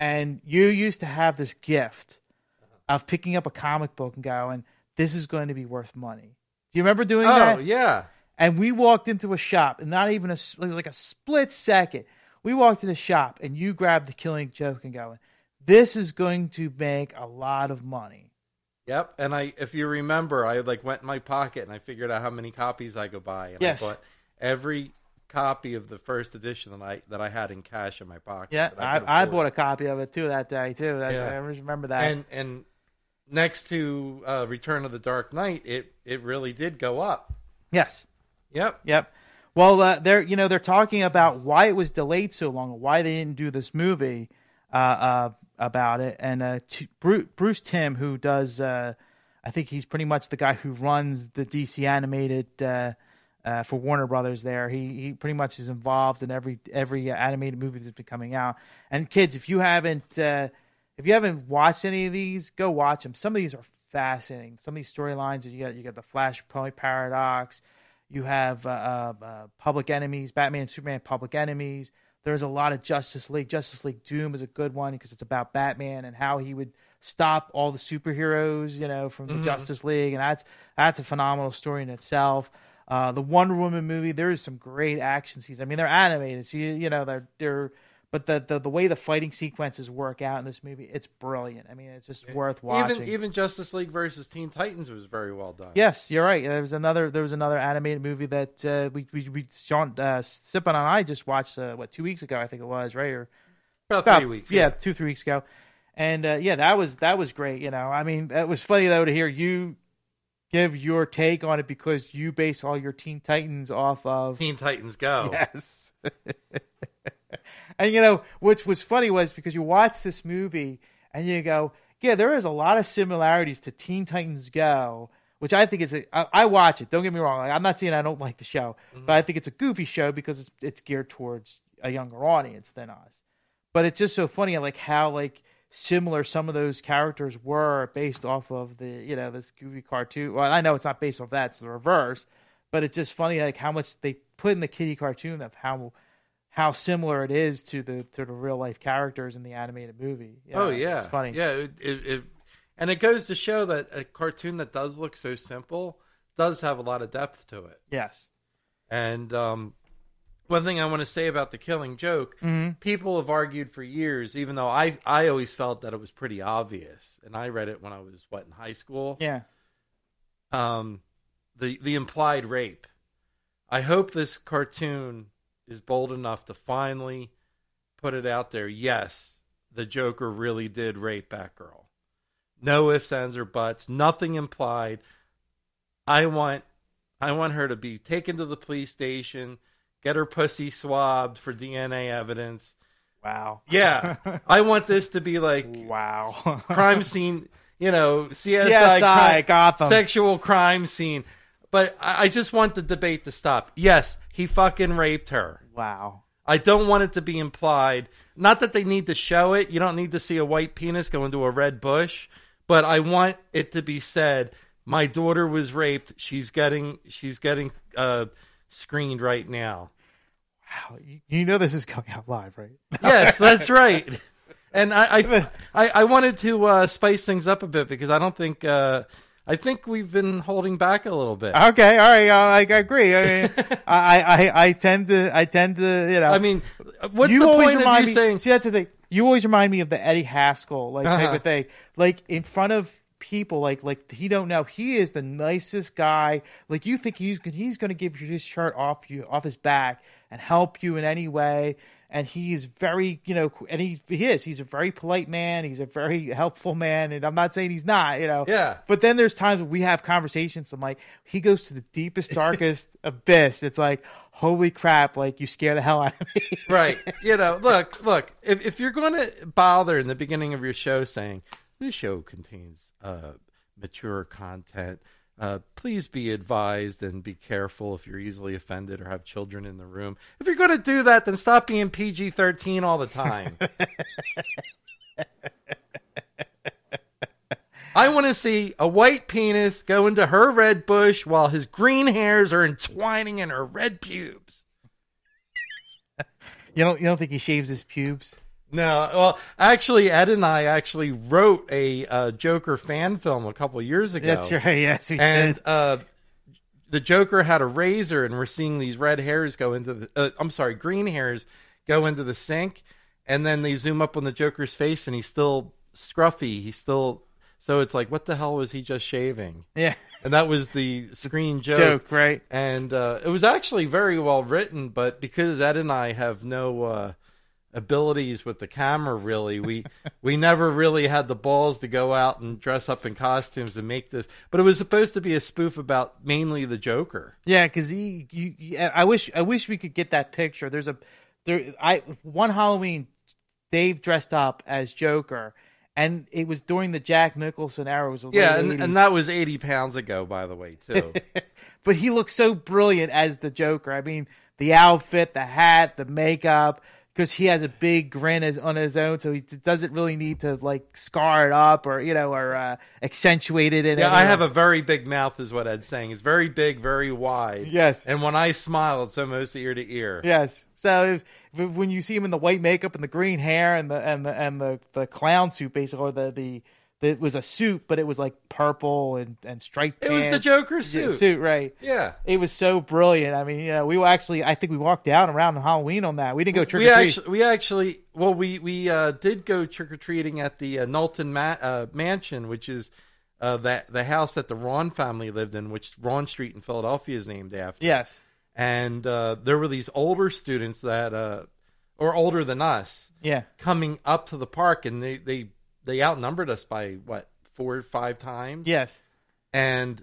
and you used to have this gift uh-huh. of picking up a comic book and going, "This is going to be worth money." Do you remember doing oh that? Oh yeah. and we walked into a shop and not even a s- it was like a split second we walked in a shop and you grabbed the killing joke and going this is going to make a lot of money Yep, and I, if you remember, I like went in my pocket and I figured out how many copies I could buy, and Yes. I bought every copy of the first edition that I that I had in cash in my pocket. yeah that I, I bought a copy of it too that day too that, Yeah. i remember that and and next to uh, Return of the Dark Knight, it it really did go up. yes Yep. Yep. Well, uh, they're you know they're talking about why it was delayed so long, why they didn't do this movie uh, uh, about it, and uh, t- Bruce, Bruce Timm, who does, uh, I think he's pretty much the guy who runs the DC animated uh, for Warner Brothers. There, he he pretty much is involved in every every uh, animated movie that's been coming out. And kids, if you haven't uh, if you haven't watched any of these, go watch them. Some of these are fascinating. Some of these storylines you got you got the Flashpoint paradox. You have uh, uh, uh, Public Enemies, Batman and Superman, Public Enemies. There's a lot of Justice League. Justice League Doom is a good one because it's about Batman and how he would stop all the superheroes, you know, from the Justice League, and that's that's a phenomenal story in itself. Uh, the Wonder Woman movie, there's some great action scenes. I mean, they're animated, so you you know they're they're, but the the, the way the fighting sequences work out in this movie, it's brilliant. I mean, it's just worth watching. Even even Justice League versus Teen Titans was very well done. Yes, you're right. There was another. There was another animated movie that uh, we we we Sean uh, Sippin and I just watched. Uh, what two weeks ago? I think it was right or about about- three weeks. Yeah, two three weeks ago. And uh, yeah, that was that was great. You know, I mean, it was funny though to hear you give your take on it because you base all your Teen Titans off of Teen Titans Go. Yes. and you know, which was funny was because you watch this movie and you go, yeah, there is a lot of similarities to Teen Titans Go, which I think is a. I, I watch it. Don't get me wrong. Like, I'm not saying I don't like the show, mm-hmm. but I think it's a goofy show because it's it's geared towards a younger audience than us. But it's just so funny, like how like similar some of those characters were based off of the you know this goofy cartoon. Well, I know it's not based off that; it's the reverse. But it's just funny, like how much they put in the kitty cartoon of how how similar it is to the to the real life characters in the animated movie. You Oh yeah, funny. Yeah, it, it, it, and it goes to show that a cartoon that does look so simple does have a lot of depth to it. Yes. And um, one thing I want to say about the Killing Joke, Mm-hmm. people have argued for years, even though I I always felt that it was pretty obvious, and I read it when I was what in high school. Yeah. Um, the the implied rape. I hope this cartoon is bold enough to finally put it out there. Yes, the Joker really did rape Batgirl. No ifs, ands, or buts. Nothing implied. I want, I want her to be taken to the police station, get her pussy swabbed for DNA evidence. Wow. Yeah, I want this to be like Wow. crime scene. You know, CSI, CSI crime- Gotham. sexual crime scene. But I I just want the debate to stop. Yes, he fucking raped her. wow. I don't want it to be implied. Not that they need to show it. You don't need to see a white penis go into a red bush. But I want it to be said. My daughter was raped. She's getting she's getting uh, screened right now. Wow. You, know this is coming out live, right? Yes, that's right. And I I, I, I wanted to uh, spice things up a bit because I don't think uh, I think we've been holding back a little bit. Okay, all right, I, I agree. I, mean, I, I, I tend to, I tend to, you know. I mean, what's you the always point of remind you me, saying See, that's the thing. you always remind me of the Eddie Haskell like type Uh-huh. of thing. Like in front of people, like like he don't know. He is the nicest guy. Like you think he's he's going to give you his shirt off you off his back and help you in any way. And he's very, you know, and he he is. He's a very polite man. He's a very helpful man. And I'm not saying he's not, you know. Yeah. But then there's times when we have conversations. I'm like, he goes to the deepest, darkest abyss. It's like, holy crap! Like you scare the hell out of me. right. You know, look, look. If if you're going to bother in the beginning of your show saying this show contains uh, mature content, uh, please be advised and be careful if you're easily offended or have children in the room. If you're going to do that, then stop being PG-13 all the time. I want to see a white penis go into her red bush while his green hairs are entwining in her red pubes. You don't you don't think he shaves his pubes? No, well, actually, Ed and I actually wrote a uh, Joker fan film a couple years ago. That's right. Yes, we And did. uh, the Joker had a razor, and we're seeing these red hairs go into the. Uh, I'm sorry, green hairs go into the sink, and then they zoom up on the Joker's face, and he's still scruffy. He's still. So it's like, what the hell was he just shaving? Yeah, And that was the screen joke. joke, right? and uh, it was actually very well written. But because Ed and I have no uh, abilities with the camera, really, we we never really had the balls to go out and dress up in costumes and make this. But it was supposed to be a spoof about mainly the Joker. Yeah, because he, you, I wish, I wish we could get that picture. There's a, there, I one Halloween, Dave dressed up as Joker, and it was during the Jack Nicholson era. Was Yeah, and, and that was eighty pounds ago, by the way, too. but he looked so brilliant as the Joker. I mean, the outfit, the hat, the makeup, because he has a big grin as, on his own, so he doesn't really need to like scar it up or you know or uh, accentuate it. In yeah, I have a very big mouth, is what Ed's saying. It's very big, very wide. Yes. and when I smile, it's almost ear to ear. Yes. So if, if- when you see him in the white makeup and the green hair and the and the and the, the clown suit, basically, or the the it was a suit, but it was like purple and and striped. It was the pants. Joker's Yeah, suit. suit, right? Yeah. It was so brilliant. I mean, you know, we actually, I think we walked out around Halloween on that. We didn't go trick we or treat. actually, we actually, well, we we uh, did go trick or treating at the uh, Knowlton Ma- uh, Mansion, which is uh, that the house that the Rhawn family lived in, which Rhawn Street in Philadelphia is named after. Yes. and uh, there were these older students that, uh, or older than us, Yeah. coming up to the park, and they they they outnumbered us by what four or five times. Yes. and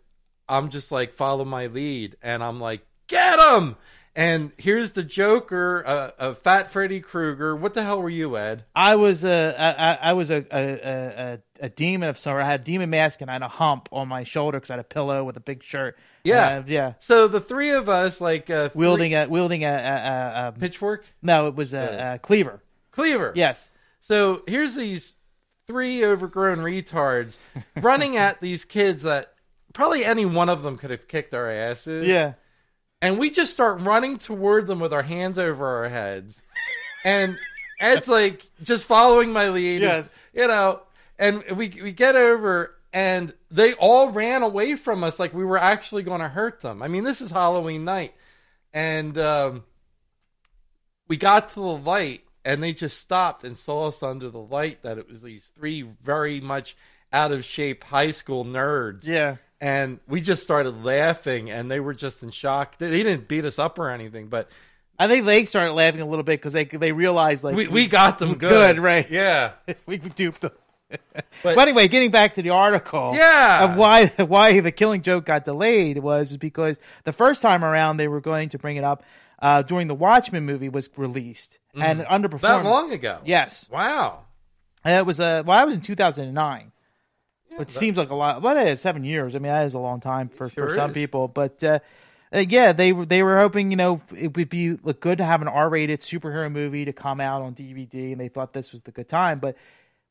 I'm just like follow my lead, and I'm like get him. And here's the Joker, uh, a fat Freddy Krueger. What the hell were you, Ed? I was a, I, I- was a, a, a, a demon of some. I had a demon mask and I had a hump on my shoulder because I had a pillow with a big shirt. Yeah. Uh, yeah. So the three of us, like uh, three- Wielding a wielding a, a, a, a pitchfork no, it was a, a cleaver. cleaver. Yes. So here's these three overgrown retards running at these kids that probably any one of them could have kicked our asses. Yeah. and we just start running towards them with our hands over our heads and ed's like just following my lead Yes. you know and we we get over and they all ran away from us like we were actually going to hurt them i mean this is halloween night and um, we got to the light and they just stopped and saw us under the light that it was these three very much out of shape high school nerds Yeah. and we just started laughing and they were just in shock they, they didn't beat us up or anything but I think they started laughing a little bit because they they realized like we, we got them good good, right. yeah we duped them. But- But, anyway, getting back to the article, Yeah. of why why the Killing Joke got delayed was because the first time around they were going to bring it up uh, during the Watchmen movie was released and it underperformed. That long ago Yes, wow Uh, it was uh, well, I was in two thousand and nine. Which seems like a lot, but it is seven years. I mean, that is a long time for, Sure for some is. people. But uh, uh, yeah, they were they were hoping you know it would be look good to have an R rated superhero movie to come out on DVD, and they thought this was the good time. But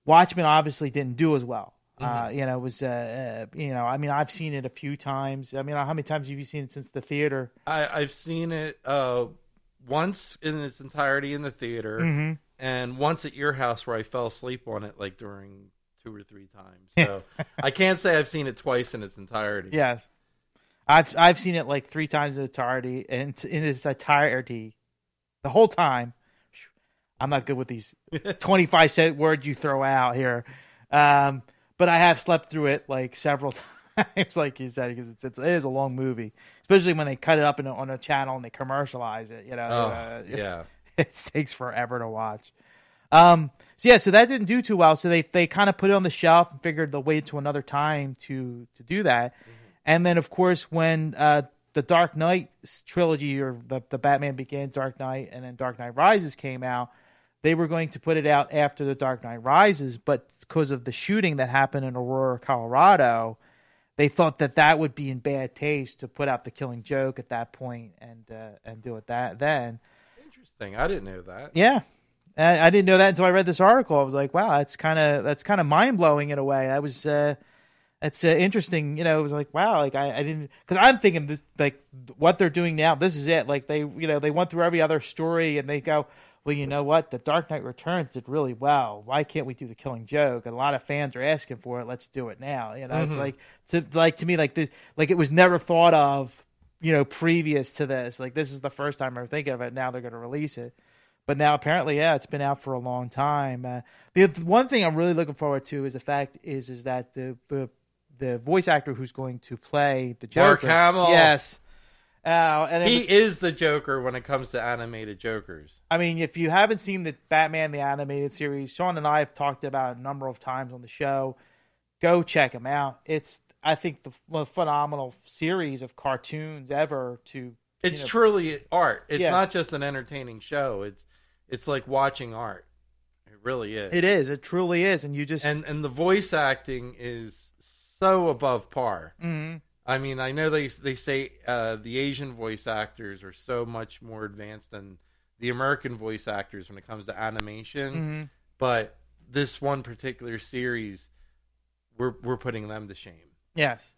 Watchmen obviously didn't do as well. Uh, Mm-hmm. you know, it was uh, uh, you know, I mean, I've seen it a few times. I mean, how many times have you seen it since the theater? I, i've seen it uh, once in its entirety in the theater Mm-hmm. and once at your house where i fell asleep on it like during two or three times so i can't say i've seen it twice in its entirety Yes, I've I've seen it like three times in entirety, and in its entirety, the whole time. I'm not good with these 25 cent words you throw out here. Um, but I have slept through it like several times, like you said, because it's, it's it is a long movie, especially when they cut it up in a, on a channel and they commercialize it. You know, Oh, uh, yeah. it takes forever to watch. Um, so yeah, so that didn't do too well. So they they kind of put it on the shelf and figured they'll wait to another time to to do that. And then of course when uh, the Dark Knight trilogy or the the Batman Begins, Dark Knight, and then Dark Knight Rises came out, they were going to put it out after the Dark Knight Rises, but because of the shooting that happened in Aurora, Colorado, they thought that that would be in bad taste to put out the Killing Joke at that point and uh, and do it that then. Interesting. I didn't know that. Yeah, I, I didn't know that until I read this article. I was like, wow, that's kind of that's kind of mind blowing in a way. That was uh, that's uh, interesting. You know, it was like, wow, like I, I didn't because I'm thinking this like what they're doing now. This is it. Like they, you know, they went through every other story and they go, well, you know what, the Dark Knight Returns did really well. Why can't we do the Killing Joke? And a lot of fans are asking for it. Let's do it now. You know, it's Mhm. like to like to me like the like it was never thought of. You know, previous to this, like this is the first time I'm thinking of it. Now they're going to release it but now apparently, yeah, it's been out for a long time. Uh, the, the one thing I'm really looking forward to is the fact is is that the the, the voice actor who's going to play the Joker, Mark Hamill. yes. Uh, and He it- is the Joker when it comes to animated Jokers. I mean, if you haven't seen the Batman the animated series, Sean and I have talked about it a number of times on the show. Go check him out. It's I think the most phenomenal series of cartoons ever to It's know- truly art. It's Yeah. not just an entertaining show. It's it's like watching art. It really is. It is. It truly is. And you just And and the voice acting is so above par. Mhm. I mean, I know they they say uh, the Asian voice actors are so much more advanced than the American voice actors when it comes to animation, Mhm. but this one particular series, we're we're putting them to shame. Yes.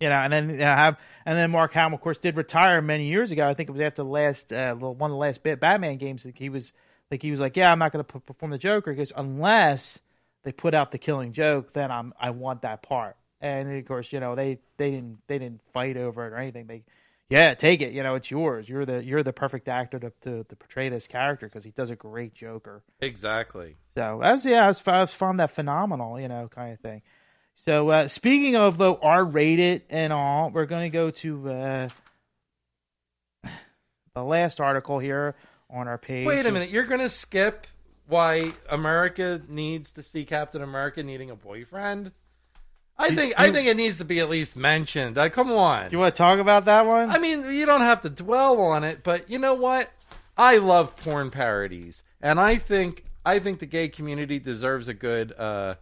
You know, and then uh, have and then Mark Hamill, of course, did retire many years ago. I think it was after the last uh, one of the last Batman games. Like he was like he was like, yeah, I'm not going to perform the Joker because unless they put out the Killing Joke, then I'm I want that part. And of course, you know they they didn't they didn't fight over it or anything. They yeah, take it. You know, it's yours. You're the you're the perfect actor to to, to portray this character because he does a great Joker. Exactly. So I was yeah, I was I was found that phenomenal, you know, kind of thing. So uh, speaking of though R rated and all, we're going to go to uh, the last article here on our page. Wait a minute, you're gonna skip why America needs to see Captain America needing a boyfriend? I think I think it needs to be at least mentioned. Uh, come on. You want to talk about that one? I mean, you don't have to dwell on it, but you know what? I love porn parodies, and I think I think the gay community deserves a good uh,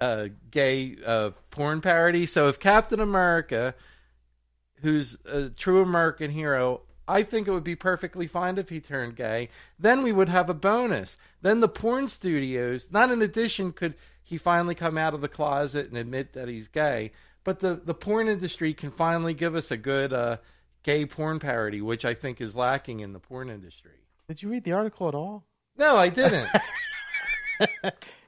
uh, gay uh, porn parody. So if Captain America, who's a true American hero, I think it would be perfectly fine if he turned gay. Then we would have a bonus. Then the porn studios, not in addition, could he finally come out of the closet and admit that he's gay, but the the porn industry can finally give us a good uh, gay porn parody, which I think is lacking in the porn industry. Did you read the article at all? No, I didn't.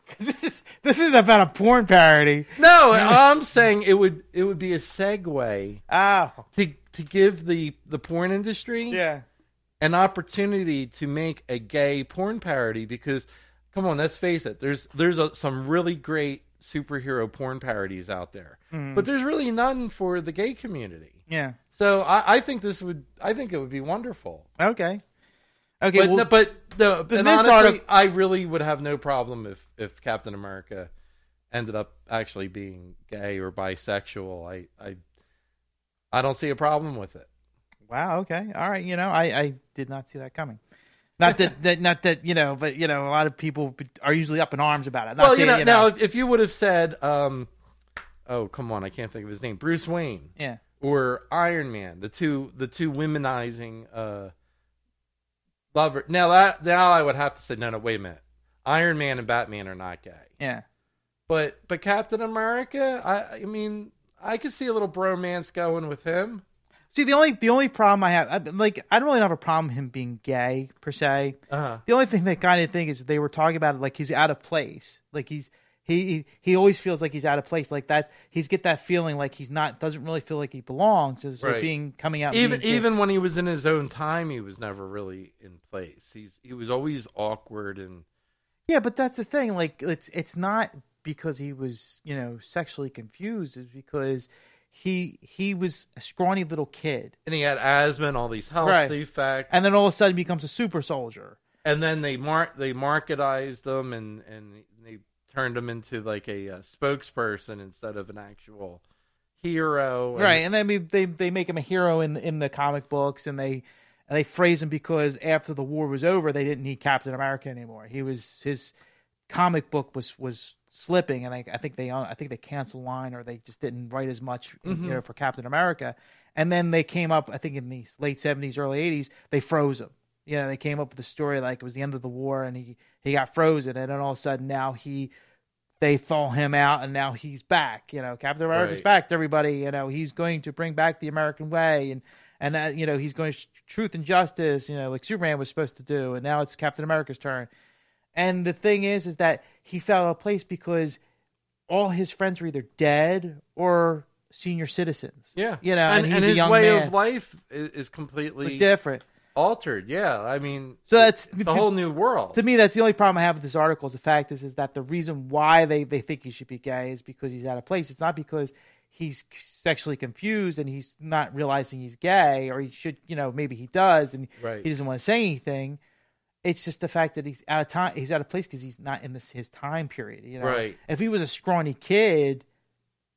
'Cause this is this isn't about a porn parody. no, I'm saying it would it would be a segue Oh, to to give the the porn industry yeah. an opportunity to make a gay porn parody because come on let's face it there's there's a, some really great superhero porn parodies out there mm. but there's really none for the gay community Yeah. so I, I think this would i think it would be wonderful Okay. Okay. but well, no, but no, But and this honestly, artic- I really would have no problem if if Captain America ended up actually being gay or bisexual. I I I don't see a problem with it. Wow. Okay. All right. You know, I, I did not see that coming. Not that, that, not that you know, but you know, a lot of people are usually up in arms about it. Not well, you know, you now if, if you would have said, um, oh come on, I can't think of his name, Bruce Wayne yeah, or Iron Man, the two the two womenizing uh lover. Now that now I would have to say, no, no, wait a minute, Iron Man and Batman are not gay. yeah, But but Captain America, I I mean, I could see a little bromance going with him. See, the only the only problem I have, like, I don't really have a problem him being gay per se. Uh-huh. The only thing that kind of thing is they were talking about it like he's out of place, like he's he he always feels like he's out of place, like that. He's get that feeling like he's not doesn't really feel like he belongs. Is Right. being coming out even gay. even when he was in his own time, he was never really in place. He's he was always awkward and Yeah, but that's the thing. Like it's it's not because he was you know sexually confused. It's because he he was a scrawny little kid, and he had asthma and all these health Right. defects. and then all of a sudden becomes a super soldier. and then they mar- they marketized them and and they turned him into like a, uh spokesperson instead of an actual hero. And- right, and then we- they they make him a hero in in the comic books, and they and they phrase him because after the war was over, they didn't need Captain America anymore. He was his comic book was was slipping, and I, I think they I think they canceled line or they just didn't write as much you know mm-hmm. for Captain America. And then they came up, I think in the late seventies, early eighties, they froze him. Yeah, they came up with a story like it was the end of the war, and he he got frozen, and then all of a sudden now he they thaw him out and now he's back you know captain america's Right. back everybody you know he's going to bring back the american way and and that you know he's going to truth and justice you know like superman was supposed to do and now it's captain america's turn and the thing is is that he fell out of place because all his friends were either dead or senior citizens yeah, you know and, and a his way man. of life is, is completely different altered. Yeah, I mean, So that's- a whole new world. to me that's the only problem i have with this article is the fact is is that the reason why they, they think he should be gay is because he's out of place it's not because he's sexually confused and he's not realizing he's gay or he should you know maybe he does and Right. he doesn't want to say anything it's just the fact that he's out of time he's out of place because he's not in this his time period you know Right. if he was a scrawny kid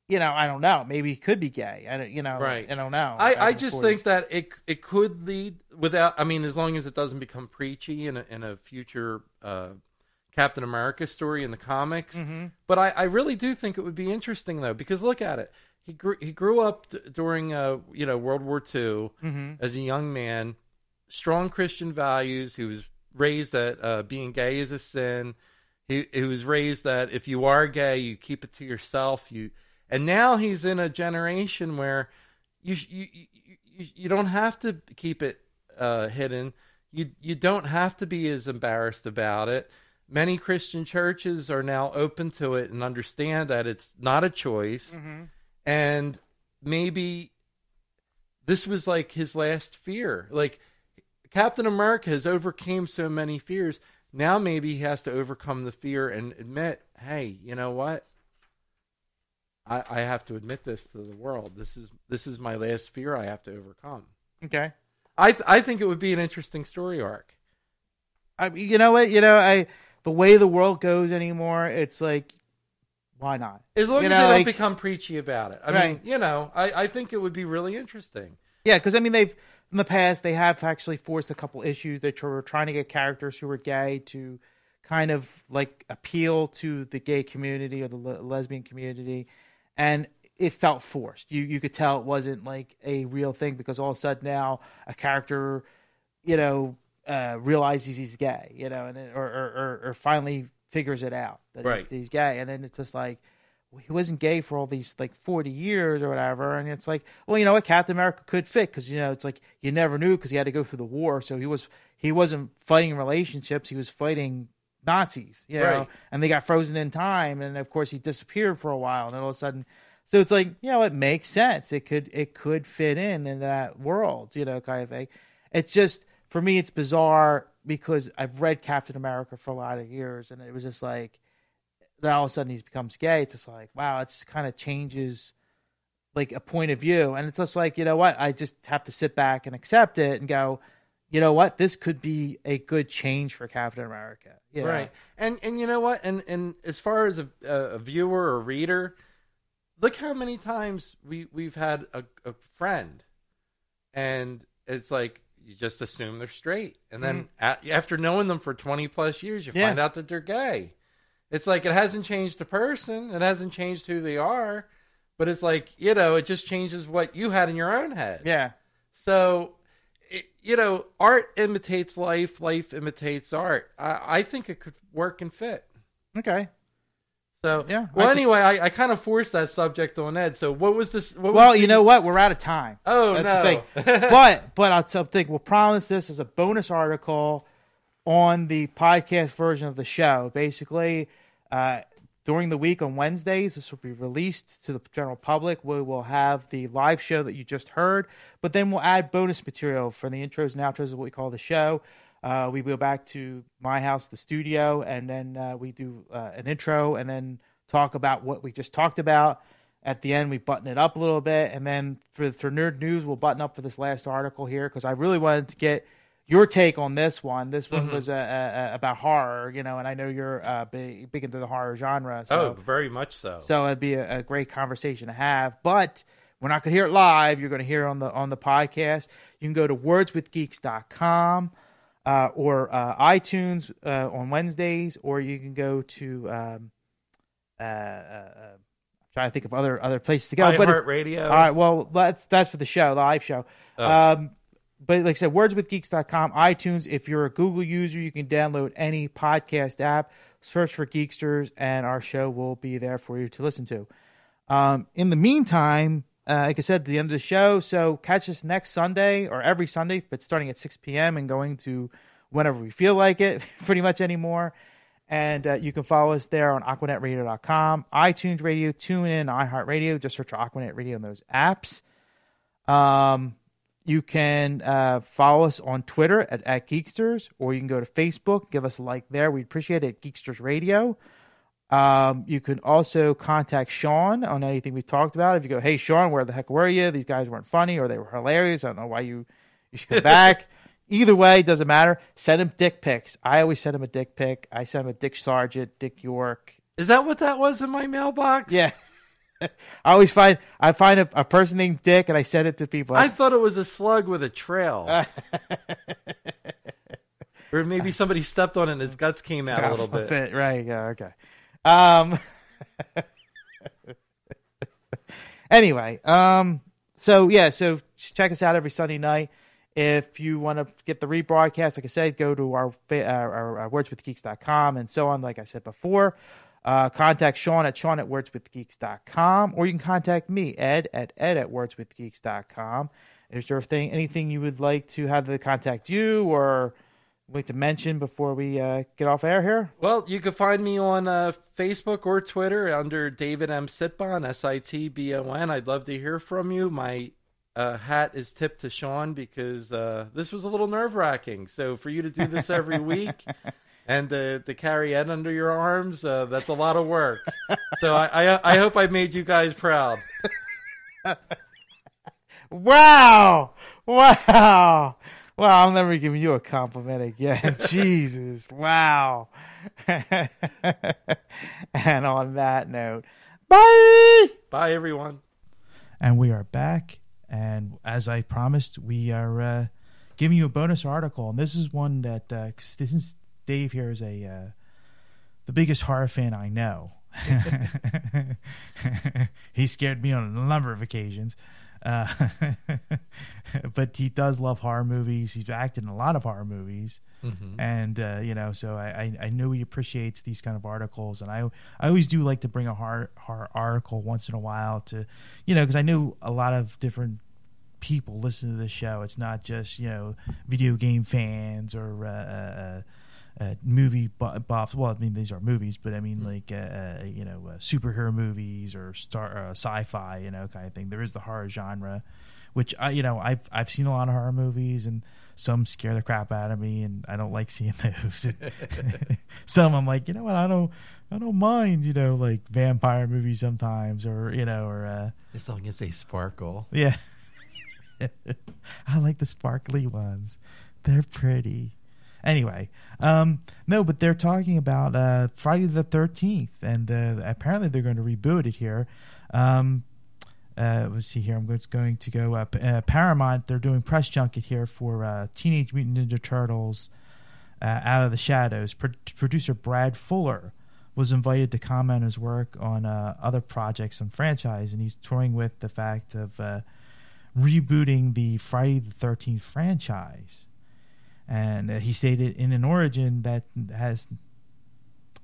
you know i don't know maybe he could be gay i don't you know Right. i don't know I, I just 40s. think that it it could lead without. I mean, as long as it doesn't become preachy in a, in a future uh, Captain America story in the comics. Mm-hmm. But I, I really do think it would be interesting though, because look at it. He grew he grew up d- during uh you know World War II Mm-hmm. as a young man, strong Christian values. He was raised that uh, being gay is a sin. He he was raised that if you are gay, you keep it to yourself. You and now he's in a generation where you you you, you, don't have to keep it uh, hidden. You you don't have to be as embarrassed about it. Many Christian churches are now open to it and understand that it's not a choice, and maybe this was like his last fear. Like Captain America has overcame so many fears. Now maybe he has to overcome the fear and admit, hey, you know what? I, I have to admit this to the world. This is this is my last fear I have to overcome. okay I th- I think it would be an interesting story arc. I, you know what? You know, I the way the world goes anymore, it's like, why not? As long You as know, they don't like- become preachy about it. I Right. mean, you know, I, I think it would be really interesting. Yeah, because I mean, they've in the past they have actually forced a couple issues that were trying to get characters who were gay to kind of like appeal to the gay community or the le- lesbian community, and it felt forced. You you could tell it wasn't like a real thing because all of a sudden now a character, you know, uh, realizes he's gay, you know, and then, or, or or finally figures it out that Right. he's, he's gay, and then it's just like he wasn't gay for all these like 40 years or whatever and it's like well you know what captain america could fit because you know it's like you never knew because he had to go through the war so he was he wasn't fighting relationships he was fighting nazis you know? Right. and they got frozen in time and of course he disappeared for a while and then all of a sudden so it's like you know it makes sense. It could it could fit in in that world you know kind of thing. It's just for me it's bizarre because i've read captain america for a lot of years and it was just like then all of a sudden he becomes gay. It's just like, wow, it's kind of changes like a point of view. And it's just like, you know what? I just have to sit back and accept it and go, you know what? This could be a good change for Captain America. You know? Right. And and you know what? And and as far as a, a viewer or reader, look how many times we we've had a, a friend, and it's like you just assume they're straight, and then mm-hmm. a after knowing them for twenty plus years, you Yeah. find out that they're gay. It's like it hasn't changed the person, it hasn't changed who they are, but it's like you know, it just changes what you had in your own head. Yeah. So, it, you know, art imitates life, life imitates art. I, I think it could work and fit. Okay. So, Yeah, Well, I could anyway, I, I kind of forced that subject on Ed. So, what was this? What Well, was you the- know what? We're out of time. Oh, That's no. the thing. but but I'll tell think we'll promise this as a bonus article on the podcast version of the show. Basically, uh, during the week on Wednesdays. This will be released to the general public. We will have the live show that you just heard, but then we'll add bonus material for the intros and outros of what we call the show. Uh, we go back to my house, the studio, and then uh, we do uh, an intro and then talk about what we just talked about. At the end, we button it up a little bit, and then for for nerd news, we'll button up for this last article here because I really wanted to get your take on this one. This one Mm-hmm. was uh, uh, about horror, you know, and I know you're uh, big, big into the horror genre. So, oh, very much so. so it'd be a, a great conversation to have. But we're not going to hear it live. You're going to hear it on the on the podcast. You can go to wordswithgeeks.com uh, or uh, iTunes uh, on Wednesdays, or you can go to. Um, uh, uh, uh, trying to think of other other places to go. but Radio. all right, well, that's that's for the show, the live show. Oh. Um, but like I said, wordswithgeeks.com, iTunes. If you're a Google user, you can download any podcast app, search for Geeksters, and our show will be there for you to listen to. Um, in the meantime, uh, like I said, at the end of the show, so catch us next Sunday or every Sunday, but starting at 6 p.m. and going to whenever we feel like it, pretty much anymore. And uh, you can follow us there on AquanetRadio.com, iTunes Radio, TuneIn, iHeartRadio. Just search for Aquanet Radio in those apps. Um, you can uh, follow us on Twitter at, at Geeksters, or you can go to Facebook, give us a like there. We'd appreciate it Geeksters Radio. Um, you can also contact Sean on anything we've talked about. If you go, hey, Sean, where the heck were you? These guys weren't funny or they were hilarious. I don't know why you, you should come back. Either way, doesn't matter. Send him dick pics. I always send him a dick pic. I send him a Dick Sargent, Dick York. Is that what that was in my mailbox? Yeah. I always find I find a, a person named Dick and I send it to people. I thought it was a slug with a trail. or maybe somebody stepped on it and its guts came out a little bit. Right. Yeah. Okay. Um. anyway. Um. So yeah. So check us out every Sunday night. If you want to get the rebroadcast, like I said, go to our uh, our, our wordswithgeeks.com and so on. Like I said before, uh, contact Sean at Sean at wordswithgeeks.com, or you can contact me, Ed at Ed at wordswithgeeks.com. Is there thing, anything you would like to have to contact you or like to mention before we uh, get off air here? Well, you can find me on uh, Facebook or Twitter under David M. Sitbon, S I T B O N. I'd love to hear from you. My uh, hat is tipped to Sean because uh, this was a little nerve wracking. So for you to do this every week and to, to carry Ed under your arms, uh, that's a lot of work. So I, I, I hope I made you guys proud. Wow! Wow! Wow, I'm never giving you a compliment again. Jesus. Wow. and on that note, bye! Bye, everyone. And we are back. And as I promised, we are uh, giving you a bonus article. And this is one that, uh, 'cause since Dave here is a uh, the biggest horror fan I know, he scared me on a number of occasions. Uh, but he does love horror movies. He's acted in a lot of horror movies, and uh, you know, so I, I I know he appreciates these kind of articles, and I I always do like to bring a horror horror article once in a while to, you know, because I know a lot of different people listen to the show. It's not just you know video game fans or. Uh, uh, movie bu- buffs. Well, I mean these are movies, but I mean like uh, uh, you know uh, superhero movies or star uh, sci-fi, you know, kind of thing. There is the horror genre, which I you know I've I've seen a lot of horror movies and some scare the crap out of me, and I don't like seeing those. some I'm like you know what I don't I don't mind you know like vampire movies sometimes or you know or uh, As long as they sparkle. yeah. I like the sparkly ones. They're pretty. Anyway, um, no, but they're talking about uh, Friday the Thirteenth, and uh, apparently they're going to reboot it here. Um, uh, let's see here. I'm going to go up. Uh, Paramount. They're doing press junket here for uh, Teenage Mutant Ninja Turtles: uh, Out of the Shadows. Pro- producer Brad Fuller was invited to comment on his work on uh, other projects and franchise, and he's toying with the fact of uh, rebooting the Friday the Thirteenth franchise. And uh, he stated in an origin that has,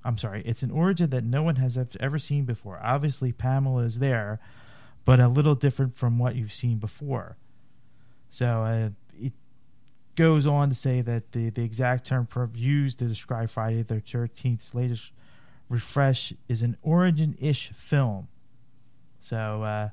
I'm sorry, it's an origin that no one has ever seen before. Obviously, Pamela is there, but a little different from what you've seen before. So uh, it goes on to say that the, the exact term used to describe Friday the 13th's latest Refresh is an origin-ish film. So uh,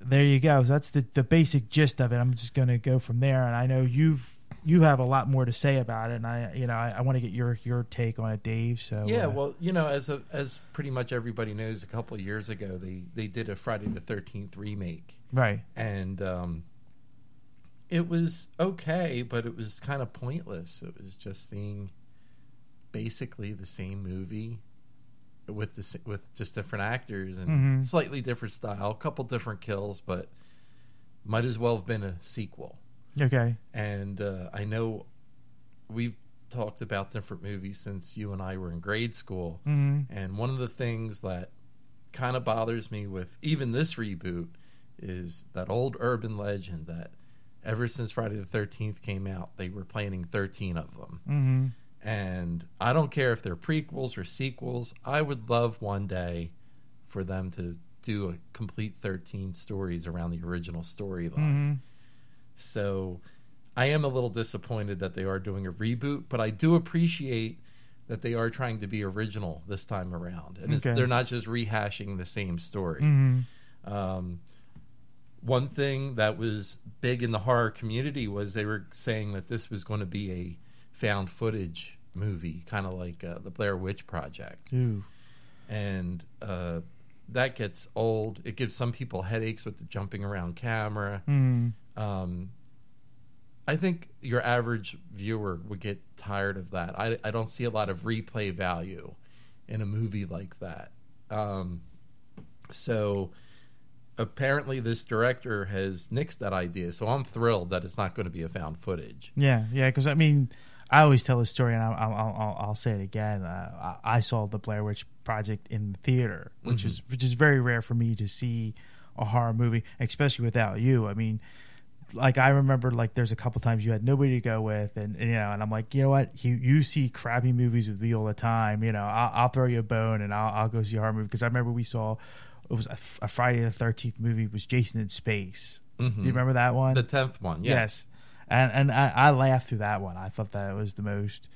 there you go. So that's the the basic gist of it. I'm just going to go from there, and I know you've you have a lot more to say about it, and I you know I, I want to get your your take on it, Dave. So Yeah, uh, well, you know, as a, as pretty much everybody knows, a couple of years ago they they did a Friday the Thirteenth remake, right, and um, it was okay, but it was kind of pointless. It was just seeing basically the same movie with the with just different actors and Mhm. slightly different style, a couple different kills, but might as well have been a sequel. okay, And uh, I know we've talked about different movies since you and I were in grade school. hmm And one of the things that kind of bothers me with even this reboot is that old urban legend that ever since Friday the 13th came out, they were planning 13 of them. hmm And I don't care if they're prequels or sequels. I would love one day for them to do a complete 13 stories around the original storyline. hmm So I am a little disappointed that they are doing a reboot, but I do appreciate that they are trying to be original this time around. And it's, Okay. they're not just rehashing the same story. hmm Um, one thing that was big in the horror community was they were saying that this was going to be a found footage movie, kind of like uh, the Blair Witch Project. Ooh. And uh, that gets old. It gives some people headaches with the jumping around camera Mm. um, I think your average viewer would get tired of that. I, I don't see a lot of replay value in a movie like that. Um, so apparently, this director has nixed that idea. So I'm thrilled that it's not going to be a found footage. Yeah, yeah. Because I mean, I always tell this story, and I'll I'll, I'll, I'll say it again. Uh, I I saw the Blair Witch Project in the theater, which Mhm. is which is very rare for me to see a horror movie, especially without you. I mean, like I remember, like there's a couple times you had nobody to go with, and, and you know, and I'm like, you know what, you you see crappy movies with me all the time. You know, I'll, I'll throw you a bone, and I'll I'll go see a horror movie because I remember we saw. It was a, a Friday the Thirteenth movie. Was Jason in Space? Mhm. Do you remember that one? the tenth one? Yeah. Yes, and and I, I laughed through that one. I thought that was the most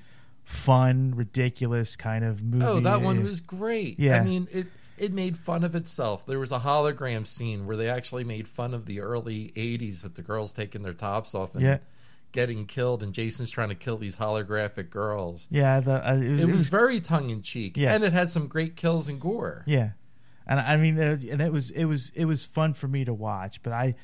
fun, ridiculous kind of movie. Oh, that one was great. Yeah. I mean it. It made fun of itself. There was a hologram scene where they actually made fun of the early '80s with the girls taking their tops off and Yeah. getting killed, and Jason's trying to kill these holographic girls. yeah. The, uh, it was, It was very tongue in cheek, Yes. and it had some great kills and gore. yeah, and I mean, uh, and it was it was it was fun for me to watch. But I,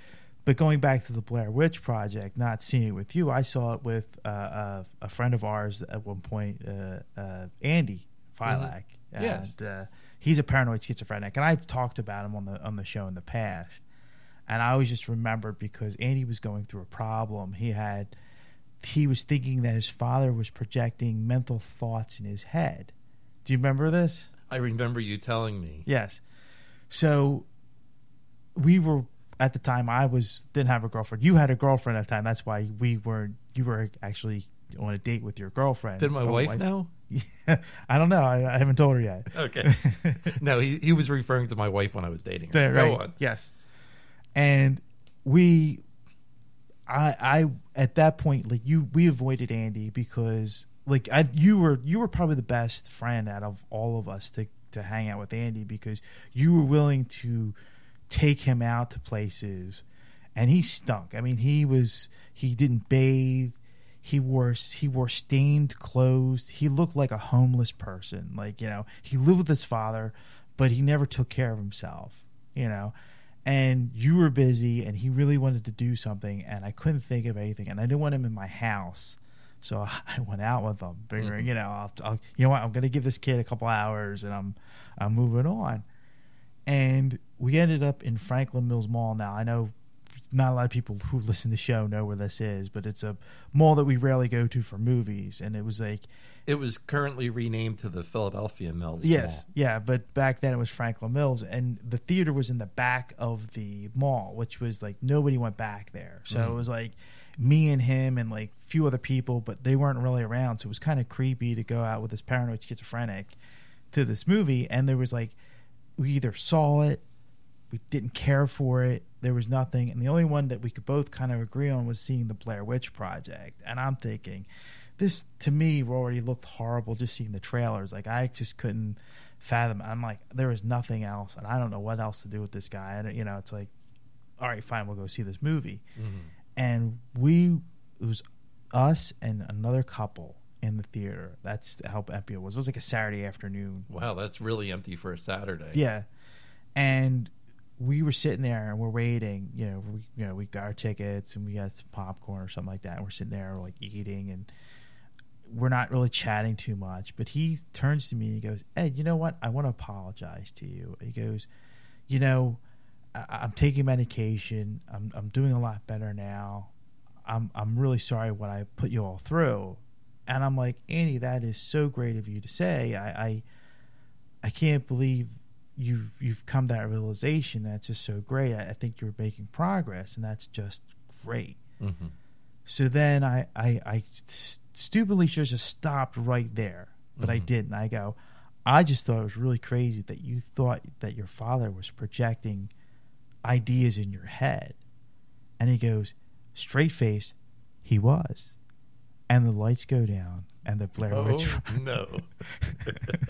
but going back to the Blair Witch Project, not seeing it with you, I saw it with uh, a, a friend of ours at one point, uh, uh, Andy Filak. And, Yes. uh, he's a paranoid schizophrenic, and I've talked about him on the on the show in the past. And I always just remembered because Andy was going through a problem. He had he was thinking that his father was projecting mental thoughts in his head. Do you remember this? I remember you telling me. Yes. So we were at the time I was didn't have a girlfriend. You had a girlfriend at the time. That's why we weren't you were actually on a date with your girlfriend. Did my Or wife know? I don't know. I, I haven't told her yet. Okay. no, he, he was referring to my wife when I was dating her. There, Go on. Yes. And we I I at that point like you we avoided Andy because like I you were you were probably the best friend out of all of us to to hang out with Andy because you were willing to take him out to places and he stunk. I mean, he was he didn't bathe. He wore he wore stained clothes. He looked like a homeless person. Like you know, he lived with his father, but he never took care of himself. You know, and you were busy, and he really wanted to do something, and I couldn't think of anything, and I didn't want him in my house. So I went out with him, figuring, Mhm. you know, I'll, I'll, you know what, I'm going to give this kid a couple hours, and I'm, I'm moving on. And we ended up in Franklin Mills Mall. Now I know not a lot of people who listen to the show know where this is, but it's a mall that we rarely go to for movies. And it was like, It was currently renamed to the Philadelphia Mills. yes, Mall. yeah, but back then it was Franklin Mills, and the theater was in the back of the mall, which was like nobody went back there. So Mhm. it was like me and him and like a few other people, but they weren't really around. So it was kind of creepy to go out with this paranoid schizophrenic to this movie, and there was like we either saw it, we didn't care for it, there was nothing, and the only one that we could both kind of agree on was seeing the Blair Witch Project. And I'm thinking, this to me already looked horrible just seeing the trailers. Like I just couldn't fathom. I'm like, there is nothing else, and I don't know what else to do with this guy. And you know, it's like, all right, fine, we'll go see this movie. Mm-hmm. And we it was us and another couple in the theater. That's how empty it was. It was like a Saturday afternoon. Wow, that's really empty for a Saturday. Yeah, and we were sitting there and we're waiting. You know, we you know we got our tickets and we got some popcorn or something like that. And we're sitting there like eating and we're not really chatting too much. But he turns to me and he goes, "Ed, you know what? I want to apologize to you." He goes, "You know, I- I'm taking medication. I'm I'm doing a lot better now. I'm I'm really sorry what I put you all through." And I'm like, Andy, that is so great of you to say. I I, I can't believe you've you've come to that realization. That's just so great. I, I think you're making progress, and that's just great. hmm So then I I, I stupidly should have just stopped right there, but I Mhm. didn't. I go, I just thought it was really crazy that you thought that your father was projecting ideas in your head, and he goes straight face, he was, and the lights go down and the Blair Oh Witch. no!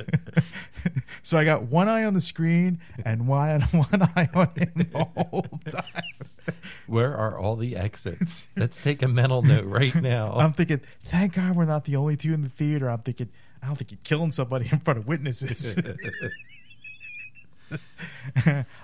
so I got one eye on the screen and one one eye on him the whole time. Where are all the exits? Let's take a mental note right now. I'm thinking, thank God we're not the only two in the theater. I'm thinking, I don't think you're killing somebody in front of witnesses.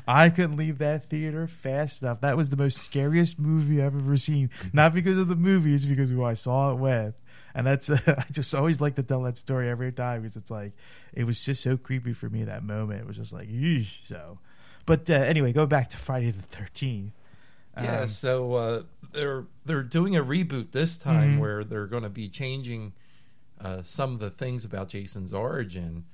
I couldn't leave that theater fast enough. That was the most scariest movie I've ever seen. Not because of the movies, because of who I saw it with. And that's I just always like to tell that story every time because it's like it was just so creepy for me that moment. It was just like, Eesh. so. But uh, anyway, go back to Friday the Thirteenth. yeah, Um, so uh, they're they're doing a reboot this time Mhm. where they're going to be changing uh, some of the things about Jason's origin,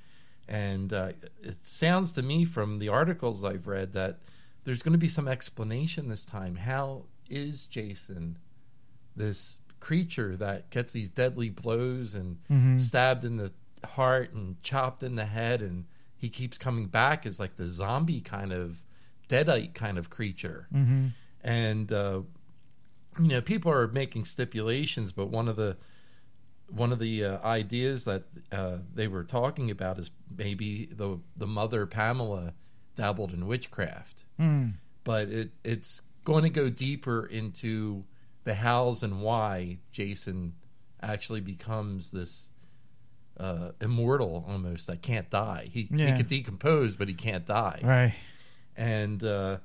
and uh, it sounds to me from the articles I've read that there's going to be some explanation this time. How is Jason this creature that gets these deadly blows and Mhm. stabbed in the heart and chopped in the head and he keeps coming back as like the zombie kind of deadite kind of creature Mhm. and uh, you know people are making stipulations but one of the one of the uh, ideas that uh, they were talking about is maybe the the mother Pamela dabbled in witchcraft Mm. but it it's going to go deeper into the hows and why Jason actually becomes this uh, immortal almost that can't die. He he Yeah. could decompose, but he can't die. Right. And uh,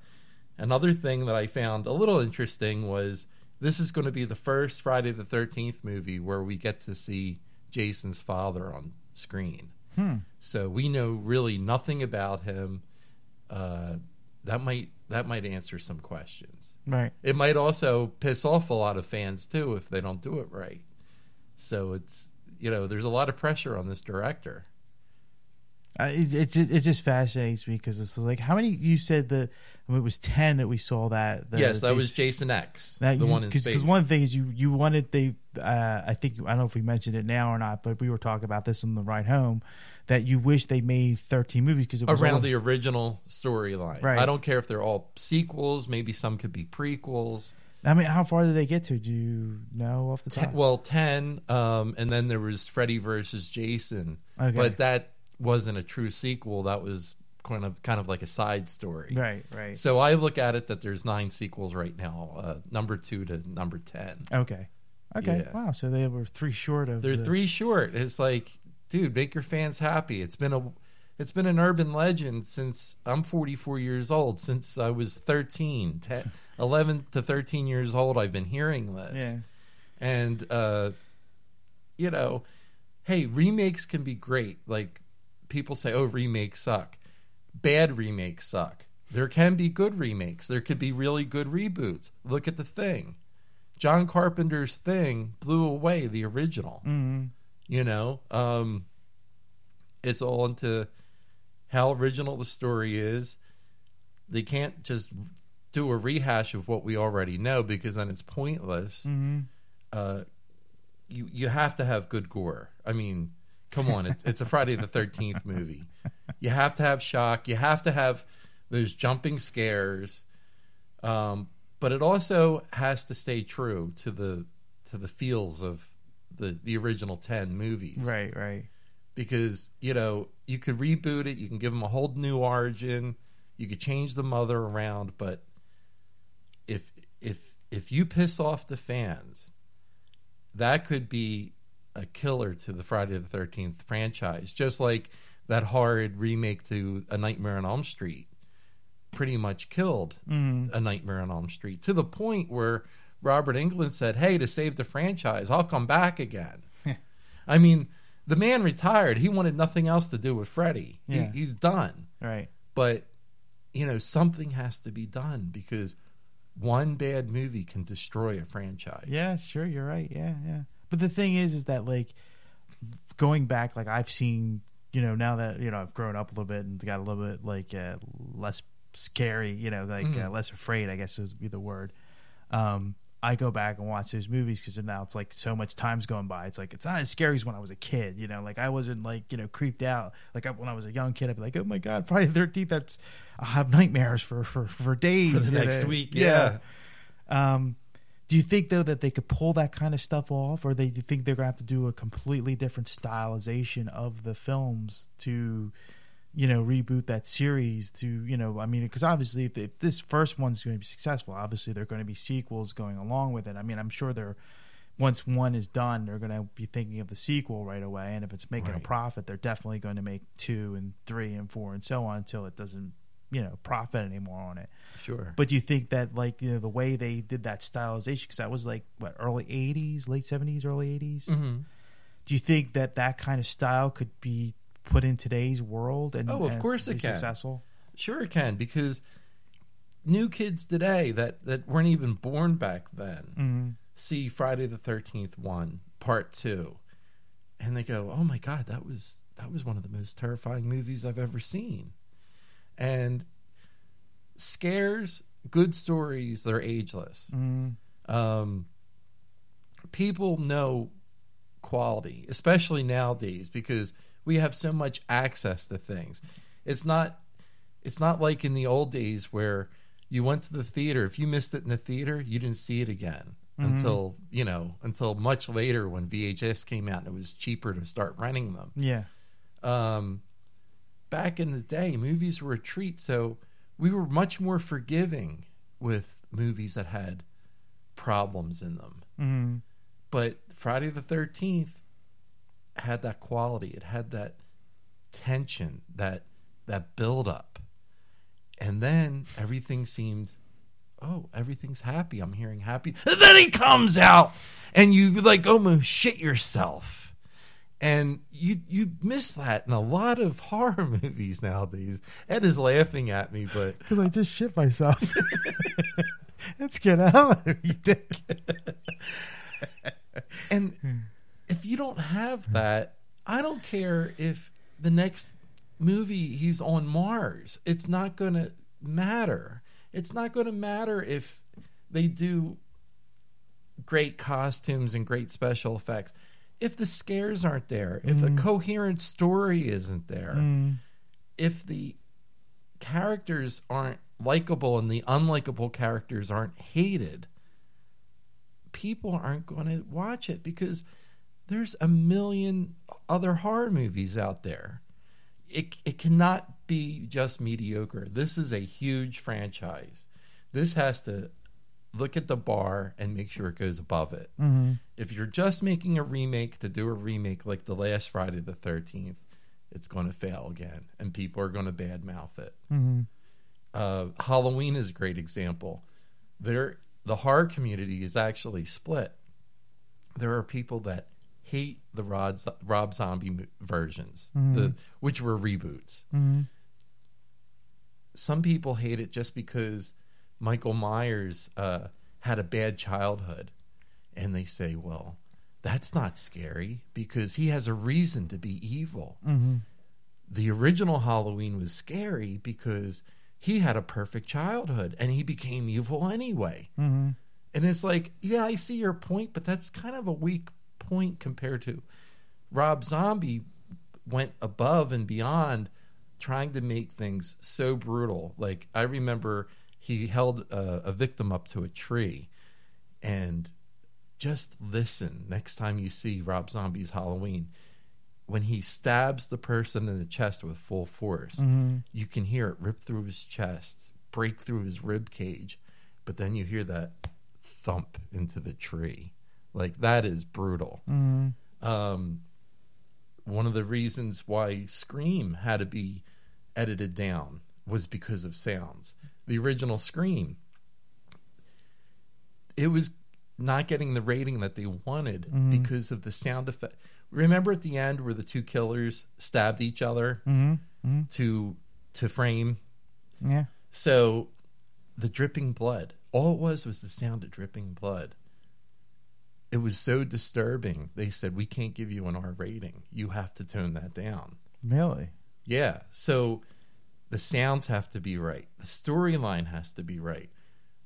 another thing that I found a little interesting was this is going to be the first Friday the Thirteenth movie where we get to see Jason's father on screen. Hmm. So we know really nothing about him. Uh, that might that might answer some questions. Right. It might also piss off a lot of fans too if they don't do it right. So it's you know there's a lot of pressure on this director. Uh, it, it it just fascinates me because it's like how many you said that I mean, it was ten that we saw that. The, yes, that was Jason X, that the you- one in cause, space. Because one thing is you you wanted they uh, I think I don't know if we mentioned it now or not, but we were talking about this on the ride home that you wish they made thirteen movies because it was around all- the original storyline. Right. I don't care if they're all sequels. Maybe some could be prequels. I mean, how far did they get to? Do you know off the top? Ten, well, ten, um, and then there was Freddy versus Jason, Okay. but that wasn't a true sequel. That was kind of kind of like a side story. right, right. So I look at it that there's nine sequels right now, uh, number two to number ten. okay, okay. Yeah. Wow. So they were three short of. They're the- three short. It's like, dude, make your fans happy. It's been a, it's been an urban legend since I'm 44 years old. Since I was 13, 10, 11 to 13 years old, I've been hearing this. Yeah. And uh, you know, hey, remakes can be great. Like people say, oh, remakes suck. Bad remakes suck. There can be good remakes. There could be really good reboots. Look at the thing. John Carpenter's thing blew away the original hmm you know um it's all into how original the story is. They can't just do a rehash of what we already know because then it's pointless. Hmm uh you you have to have good gore. I mean come on it's, it's a friday the 13th movie. You have to have shock. You have to have those jumping scares. Um but it also has to stay true to the to the feels of the the original 10 movies Right, right. because you know you could reboot it you can give them a whole new origin you could change the mother around but if if if you piss off the fans that could be a killer to the Friday the 13th franchise just like that horrid remake to A Nightmare on Elm Street pretty much killed Mm-hmm. A Nightmare on Elm Street to the point where Robert Englund said, "Hey, to save the franchise, I'll come back again." I mean, the man retired. He wanted nothing else to do with Freddy. He- he's done. Right. But you know, something has to be done because one bad movie can destroy a franchise. Yeah, sure, you're right. Yeah, yeah. But the thing is, is that like going back, like I've seen, you know, now that you know I've grown up a little bit and got a little bit like uh, less scary, you know, like uh, Mhm. less afraid. I guess would be the word. Um, I go back and watch those movies because now it's like so much time's going by. It's like it's not as scary as when I was a kid. You know, like I wasn't like you know creeped out. Like I, when I was a young kid, I'd be like, oh my god, Friday the Thirteenth. That's I'll have nightmares for for for days. For the you know? next week, yeah. Um, do you think though that they could pull that kind of stuff off, or they do you think they're gonna have to do a completely different stylization of the films to, you know, reboot that series? To you know, I mean, because obviously, if, if this first one's going to be successful, obviously there are going to be sequels going along with it. I mean, I'm sure they're once one is done, they're going to be thinking of the sequel right away, and if it's making a profit, they're definitely going to make two and three and four and so on until it doesn't, you know, profit anymore on it. Sure. But do you think that like you know the way they did that stylization because that was like what early '80s, late '70s, early '80s? hmm Do you think that that kind of style could be put in today's world and Oh, of and course it can. successful? Sure, it can because new kids today that that weren't even born back then Mm-hmm. see Friday the Thirteenth one part two, and they go, "Oh my god, that was that was one of the most terrifying movies I've ever seen," and scares, good stories, they're ageless. Mm-hmm. Um, people know quality, especially nowadays, because we have so much access to things. It's not it's not like in the old days where you went to the theater. If you missed it in the theater, you didn't see it again Mhm. until you know until much later when VHS came out and it was cheaper to start renting them. Yeah. Um, back in the day, movies were a treat, so we were much more forgiving with movies that had problems in them. Mm-hmm. But Friday the Thirteenth had that quality. It had that tension, that that build up, and then everything seemed, oh, everything's happy. I'm hearing happy. And then he comes out, and you like oh, almost shit yourself. And you you miss that in a lot of horror movies nowadays. Ed is laughing at me, but Because I just shit myself. Let's get out of you dick. And if you don't have that, I don't care if the next movie he's on Mars. It's not going to matter. It's not going to matter if they do great costumes and great special effects. If the scares aren't there, if the coherent story isn't there, Mm. if the characters aren't likable and the unlikable characters aren't hated, people aren't going to watch it because there's a million other horror movies out there. It it cannot be just mediocre. This is a huge franchise. This has to look at the bar and make sure it goes above it. Mm-hmm. If you're just making a remake to do a remake like the last Friday the 13th, it's going to fail again and people are going to badmouth it. Mm-hmm. Uh, Halloween is a great example. There, the horror community is actually split. There are people that hate the Rod, Rob Zombie versions, the which were reboots. Mm-hmm. Some people hate it just because Michael Myers uh, had a bad childhood, and they say, "Well, that's not scary because he has a reason to be evil." Mm-hmm. the original Halloween was scary because he had a perfect childhood and he became evil anyway. Mm-hmm. And it's like, yeah, I see your point, but that's kind of a weak point compared to Rob Zombie went above and beyond trying to make things so brutal. Like I remember he held a, a victim up to a tree and just listen next time you see Rob Zombie's Halloween. When he stabs the person in the chest with full force, Mm-hmm. you can hear it rip through his chest, break through his rib cage, but then you hear that thump into the tree. Like that is brutal. Mm-hmm. Um, one of the reasons why Scream had to be edited down was because of sounds. The original Scream, it was not getting the rating that they wanted Mhm. because of the sound effect. Remember at the end where the two killers stabbed each other Mm-hmm. to to frame Yeah. so the dripping blood, all it was was the sound of dripping blood. It was so disturbing. They said, We can't give you an R rating. You have to tone that down. Really. Yeah. So the sounds have to be right. The storyline has to be right.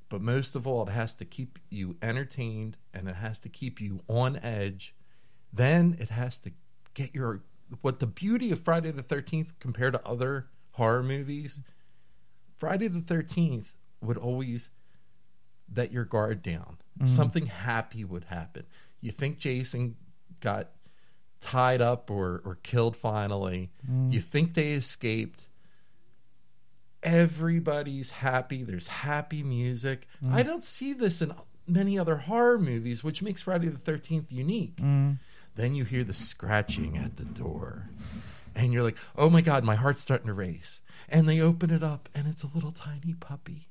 But most of all, it has to keep you entertained and it has to keep you on edge. Then it has to get your. What the beauty of Friday the 13th compared to other horror movies, Friday the 13th would always let your guard down. Mhm. Something happy would happen. You think Jason got tied up or, or killed finally. Mm. You think they escaped. Everybody's happy. There's happy music. Mm. I don't see this in many other horror movies, which makes Friday the 13th unique. Mm. Then you hear the scratching at the door. And you're like, oh my God, my heart's starting to race. And they open it up, and it's a little tiny puppy.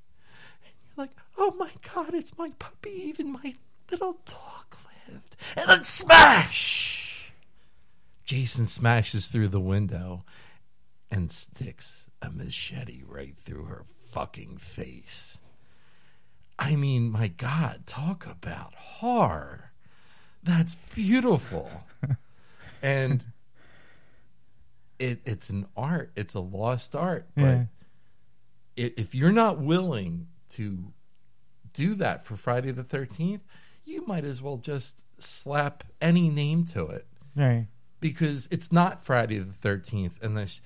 And you're like, oh my God, it's my puppy. Even my little dog lived. And then smash! Jason smashes through the window and sticks a machete right through her fucking face. I mean, my God, talk about horror. That's beautiful. and it it's an art. It's a lost art. But Yeah. if you're not willing to do that for Friday the 13th, you might as well just slap any name to it Right. because it's not Friday the 13th unless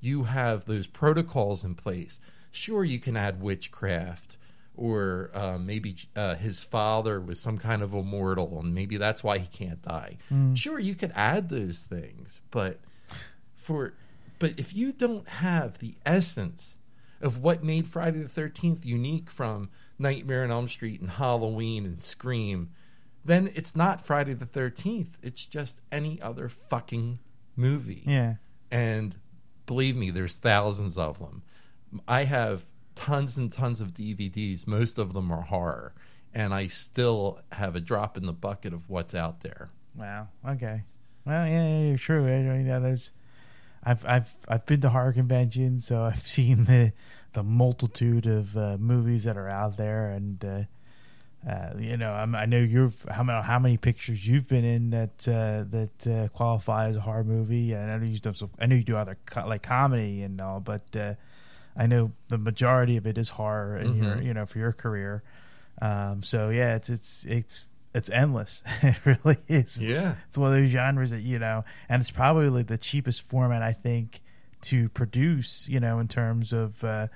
you have those protocols in place. Sure, you can add witchcraft, or uh, maybe uh, his father was some kind of immortal, and maybe that's why he can't die. Mm. Sure, you could add those things, but for but if you don't have the essence of what made Friday the 13th unique from Nightmare on Elm Street and Halloween and Scream, then it's not Friday the 13th. It's just any other fucking movie. Yeah. And believe me, there's thousands of them. I have tons and tons of DVDs. Most of them are horror. And I still have a drop in the bucket of what's out there. Wow. Okay. Well, yeah, yeah, you're true. I mean, yeah, there's, I've, I've, I've been to horror conventions, so I've seen the, the multitude of uh, movies that are out there, and uh, uh, you know, I'm, I know you've how many how many pictures you've been in that uh, that uh, qualify as a horror movie, and I know you do some, I know you do other co- like comedy and all, but uh, I know the majority of it is horror your Mhm. you know for your career. Um, so yeah, it's it's it's it's endless. it really is. It's- Yeah. it's one of those genres that you know, and it's probably like the cheapest format I think to produce. You know, in terms of uh,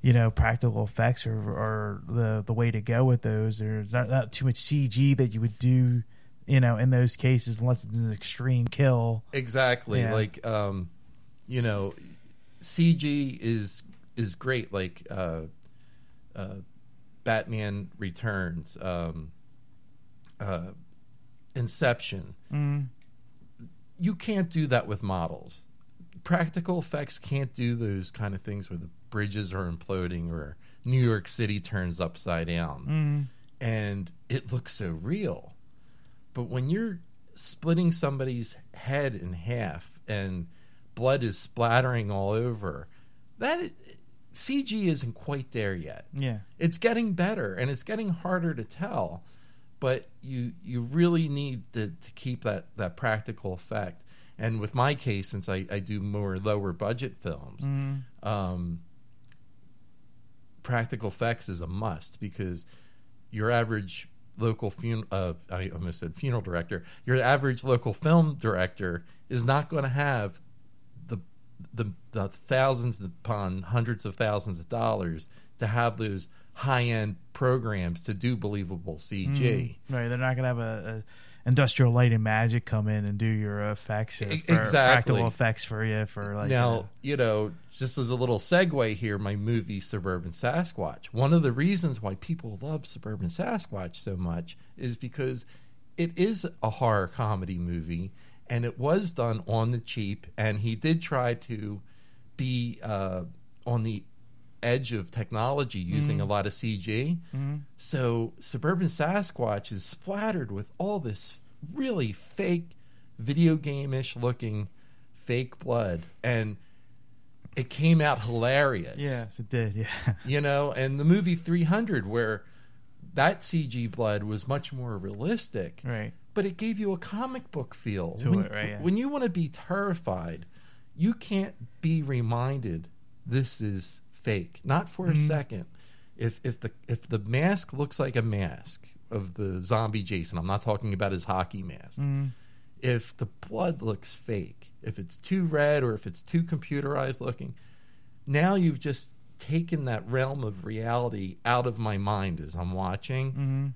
you know practical effects or or the the way to go with those. There's not, not too much CG that you would do. You know, in those cases, unless it's an extreme kill. Exactly. Yeah. Like um you know, CG is is great like uh uh Batman Returns, um uh Inception. Mm. You can't do that with models. Practical effects can't do those kind of things where the bridges are imploding or New York City turns upside down Mm. and it looks so real. But when you're splitting somebody's head in half and blood is splattering all over, that is, CG isn't quite there yet. Yeah. It's getting better and it's getting harder to tell, but you you really need to, to keep that, that practical effect. And with my case, since I, I do more lower budget films, Mm. um, practical effects is a must because your average local fun- uh, I almost said funeral director, your average local film director is not going to have the, the the thousands upon hundreds of thousands of dollars to have those high end programs to do believable CG. Mm. Right, they're not gonna have a, a industrial light and magic come in and do your effects, or for exactly. practical effects for you for like now, uh, you know, just as a little segue here, my movie Suburban Sasquatch. One of the reasons why people love Suburban Sasquatch so much is because it is a horror comedy movie and it was done on the cheap and he did try to be uh, on the edge of technology using a mm. lot of CG. Mm-hmm. So Suburban Sasquatch is splattered with all this really fake video game-ish looking fake blood and it came out hilarious. yes, it did, yeah, You know, and the movie 300 where that CG blood was much more realistic right, but it gave you a comic book feel. To when, it, right, yeah. when you want to be terrified, you can't be reminded this is fake. Not for Mm-hmm. a second. If if the if the mask looks like a mask of the zombie Jason, I'm not talking about his hockey mask. Mm-hmm. If the blood looks fake, if it's too red or if it's too computerized looking, now you've just taken that realm of reality out of my mind as I'm watching mm-hmm.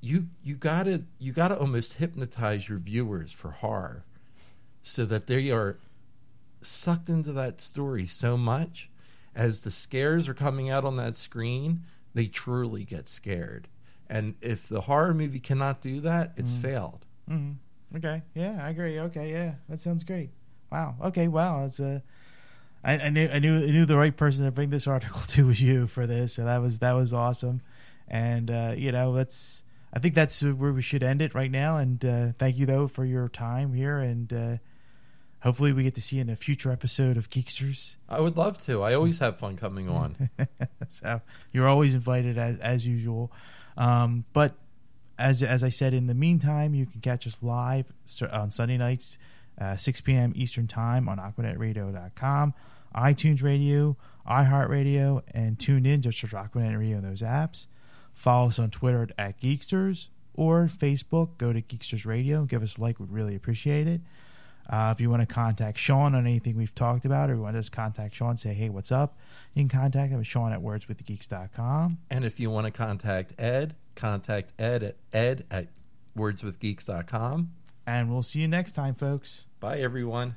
you you gotta you gotta almost hypnotize your viewers for horror so that they are sucked into that story so much as the scares are coming out on that screen they truly get scared and if the horror movie cannot do that it's failed Mm-hmm. Okay. Yeah, I agree. Okay. Yeah, that sounds great. Wow. Okay. Wow. It's uh, I, I knew I knew I knew the right person to bring this article to was you for this, so that was that was awesome. And uh, you know, let's. I think that's where we should end it right now. And uh, thank you though for your time here, and uh, hopefully we get to see you in a future episode of Geeksters. i would love to i always have fun coming on so you're always invited as as usual. Um, but as as I said, in the meantime, you can catch us live on Sunday nights, uh, 6 p.m. Eastern Time on AquanetRadio.com, iTunes Radio, iHeartRadio, and TuneIn Just search Aquanet Radio in those apps. Follow us on Twitter at Geeksters or Facebook. Go to Geeksters Radio. Give us a like. We'd really appreciate it. Uh, if you want to contact Sean on anything we've talked about, or you want to just contact Sean, say, hey, what's up? You can contact him at Sean at wordswiththegeeks.com. and if you want to contact ed contact ed at ed at wordswithgeeks.com And we'll see you next time, folks. bye everyone